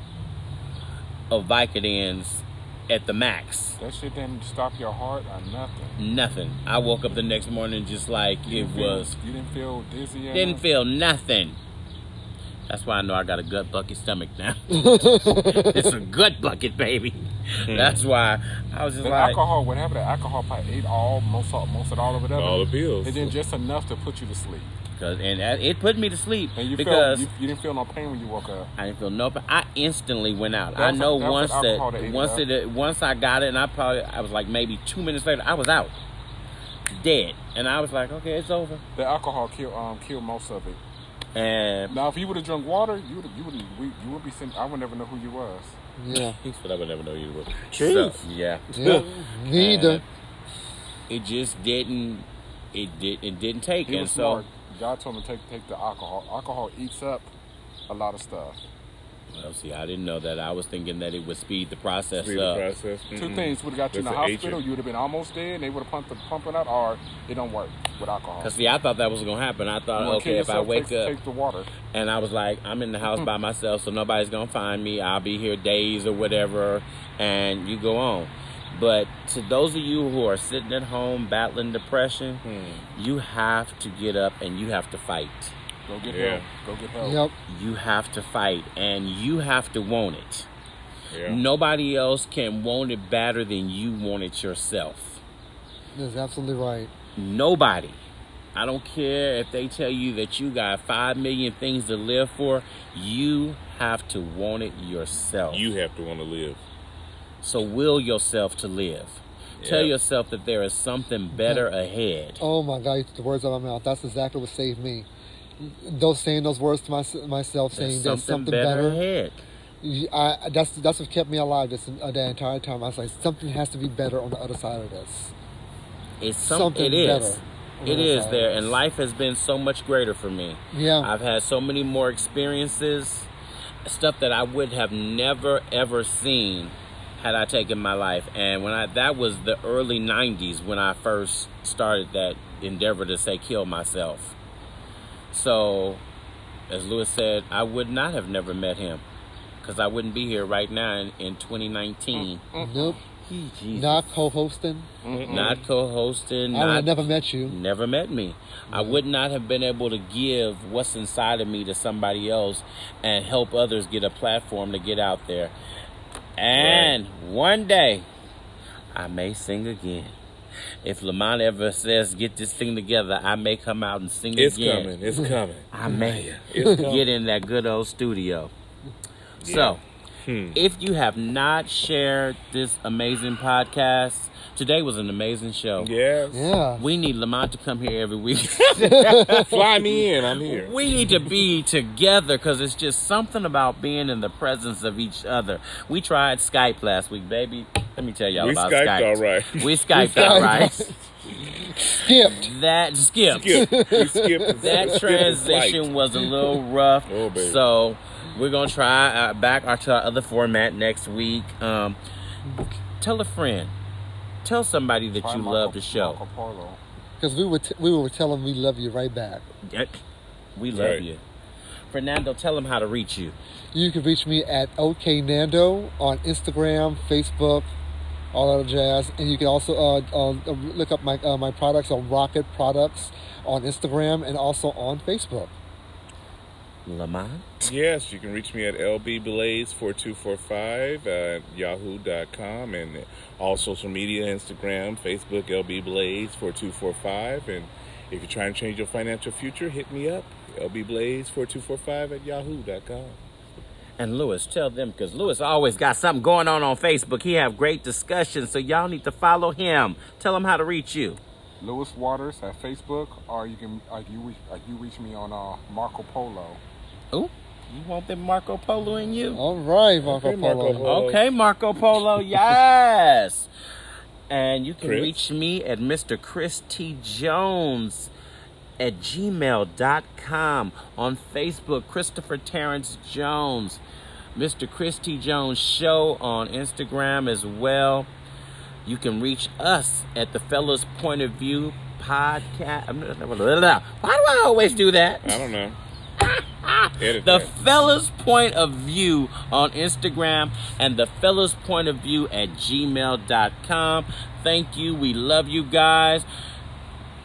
of Vicodins at the max.
That shit didn't stop your heart or nothing.
Nothing. I woke up the next morning just like
You
it
feel-
was.
You didn't feel dizzy. or
Didn't
nothing?
feel nothing. That's why I know I got a gut bucket stomach now. [LAUGHS] it's a gut bucket, baby. Hmm. That's why I was just
The
like,
alcohol, whatever the alcohol probably ate all, most of, most of all of it up.
All the pills.
And then just enough to put you to sleep.
Cause, and that- it put me to sleep
And you
because
felt you, you didn't feel no pain when you woke up.
I didn't feel no. Pain. I instantly went out.
That
I know
that was
once
that
that
ate it
once it once I got it, and I probably I was like maybe two minutes later, I was out, dead, and I was like, okay, it's over.
The alcohol killed um killed most of it.
And
Now, if you would have drunk water, you would you would we, you would be sent. I would never know who you was.
Yeah. [LAUGHS]
he said I would never know you were.
Truth.
So, yeah.
Yeah. [LAUGHS] Me either.
It just didn't. It did. It didn't take,
He
and
was
so.
smart. God told him to take take the alcohol. Alcohol eats up a lot of stuff.
Well, see, I didn't know that. I was thinking that it would speed the process
Speed the
up.
process.
Two
Mm-mm.
things would have got you in the hospital.
agent.
You would have been almost dead. and They would have pumped the pumping out, or it don't work with alcohol.
Cause see, I thought that was gonna happen. I thought, okay,
kill
if I wake
take,
up
take the water.
and I was like, I'm in the house by [LAUGHS] myself, so nobody's gonna find me. I'll be here days or whatever, and you go on. But to those of you who are sitting at home battling depression,
Hmm.
you have to get up and you have to fight.
Go get
Yeah.
help. Go get help.
Yep.
You have to fight and you have to want it.
Yeah.
Nobody else can want it better than you want it yourself.
That's absolutely right.
Nobody. I don't care if they tell you that you got five million things to live for. You have to want it yourself.
You have to want to live.
So will yourself to live. Tell
Yeah.
yourself that there is something better ahead.
Oh my God, you took the words out of my mouth. That's exactly what saved me. Those saying those words to my, myself, saying
There's
there's
something,
something
better,
better.
ahead.
I, that's that's what kept me alive this uh, the entire time. I was like, something has to be better on the other side of this.
It's some,
Something
it is. It
the
is there, and life has been so much greater for me.
Yeah,
I've had so many more experiences, stuff that I would have never ever seen had I taken my life. And when I that was the early '90s when I first started that endeavor to say kill myself. So, as Lewis said, I would not have never met him because I wouldn't be here right now in, in 2019.
nope,
Gee, Jesus.
not co-hosting.
not co-hosting,
I would
not
have never met you.
never met me. I mm-hmm. would not have been able to give what's inside of me to somebody else and help others get a platform to get out there. And one day, I may sing again. If Lamont ever says, get this thing together, I may come out and sing
It's
again.
It's coming. It's coming.
I may
It's coming. [LAUGHS]
get in that good old studio. So,
Hmm.
if you have not shared this amazing podcast, today was an amazing show.
Yes.
Yeah,
We need Lamont to come here every week. [LAUGHS]
Fly me in. I'm here.
we need to be together because it's just something about being in the presence of each other. We tried Skype last week, baby. Let me tell y'all about Skype.
We
about
Skyped
Skype.
all right.
We Skyped
Skyped.
all right.
skipped.
That skipped.
Skip. We skipped. [LAUGHS]
That transition was a little rough.
Oh, baby.
So we're gonna try uh, back our to our other format next week. Um, tell a friend. Tell somebody that
Try
you
Marco-
love the show.
Because we were t- we were telling we love you right back.
Yep. We love
Right.
you. Fernando, tell them how to reach you.
You can reach me at OKNando on Instagram, Facebook, all that jazz, and you can also uh, uh, look up my uh, my products on Rokit Products on Instagram and also on Facebook.
Lamont.
Yes, you can reach me at lbblaze4245 at yahoo.com and all social media, Instagram, Facebook, lbblaze4245. And if you're trying to change your financial future, hit me up, lbblaze4245 at yahoo.com.
And Lewis, tell them because Lewis always got something going on on Facebook. He have great discussions, so y'all need to follow him. Tell him how to reach you.
Lewis Waters at Facebook, or you can uh, you reach uh, you reach me on uh, Marco Polo.
Ooh, you want them Marco Polo in you?
All right, Marco
Okay, Marco
Polo.
Polo.
Okay, Marco Polo, [LAUGHS] yes. And you can
Chris?
reach me at Mr. Chris T. Jones at gmail.com. On Facebook, Christopher Terrence Jones. Mr. Chris T. Jones Show on Instagram as well. You can reach us at the Fellas Point of View podcast. Why do I always do that?
I don't know. Edit [LAUGHS]
The. Fellas Point of View on Instagram and the Fellas Point of View at gmail.com. Thank you. We love you guys.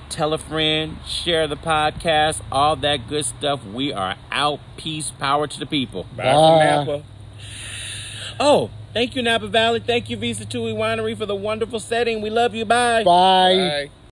Tell a friend, share the podcast, all that good stuff. We are out. Peace, power to the people.
Bye,
Bye.
from Napa.
Oh, thank you, Napa Valley. Thank you, V. Sattui Winery, for the wonderful setting. We love you. Bye.
Bye.
Bye.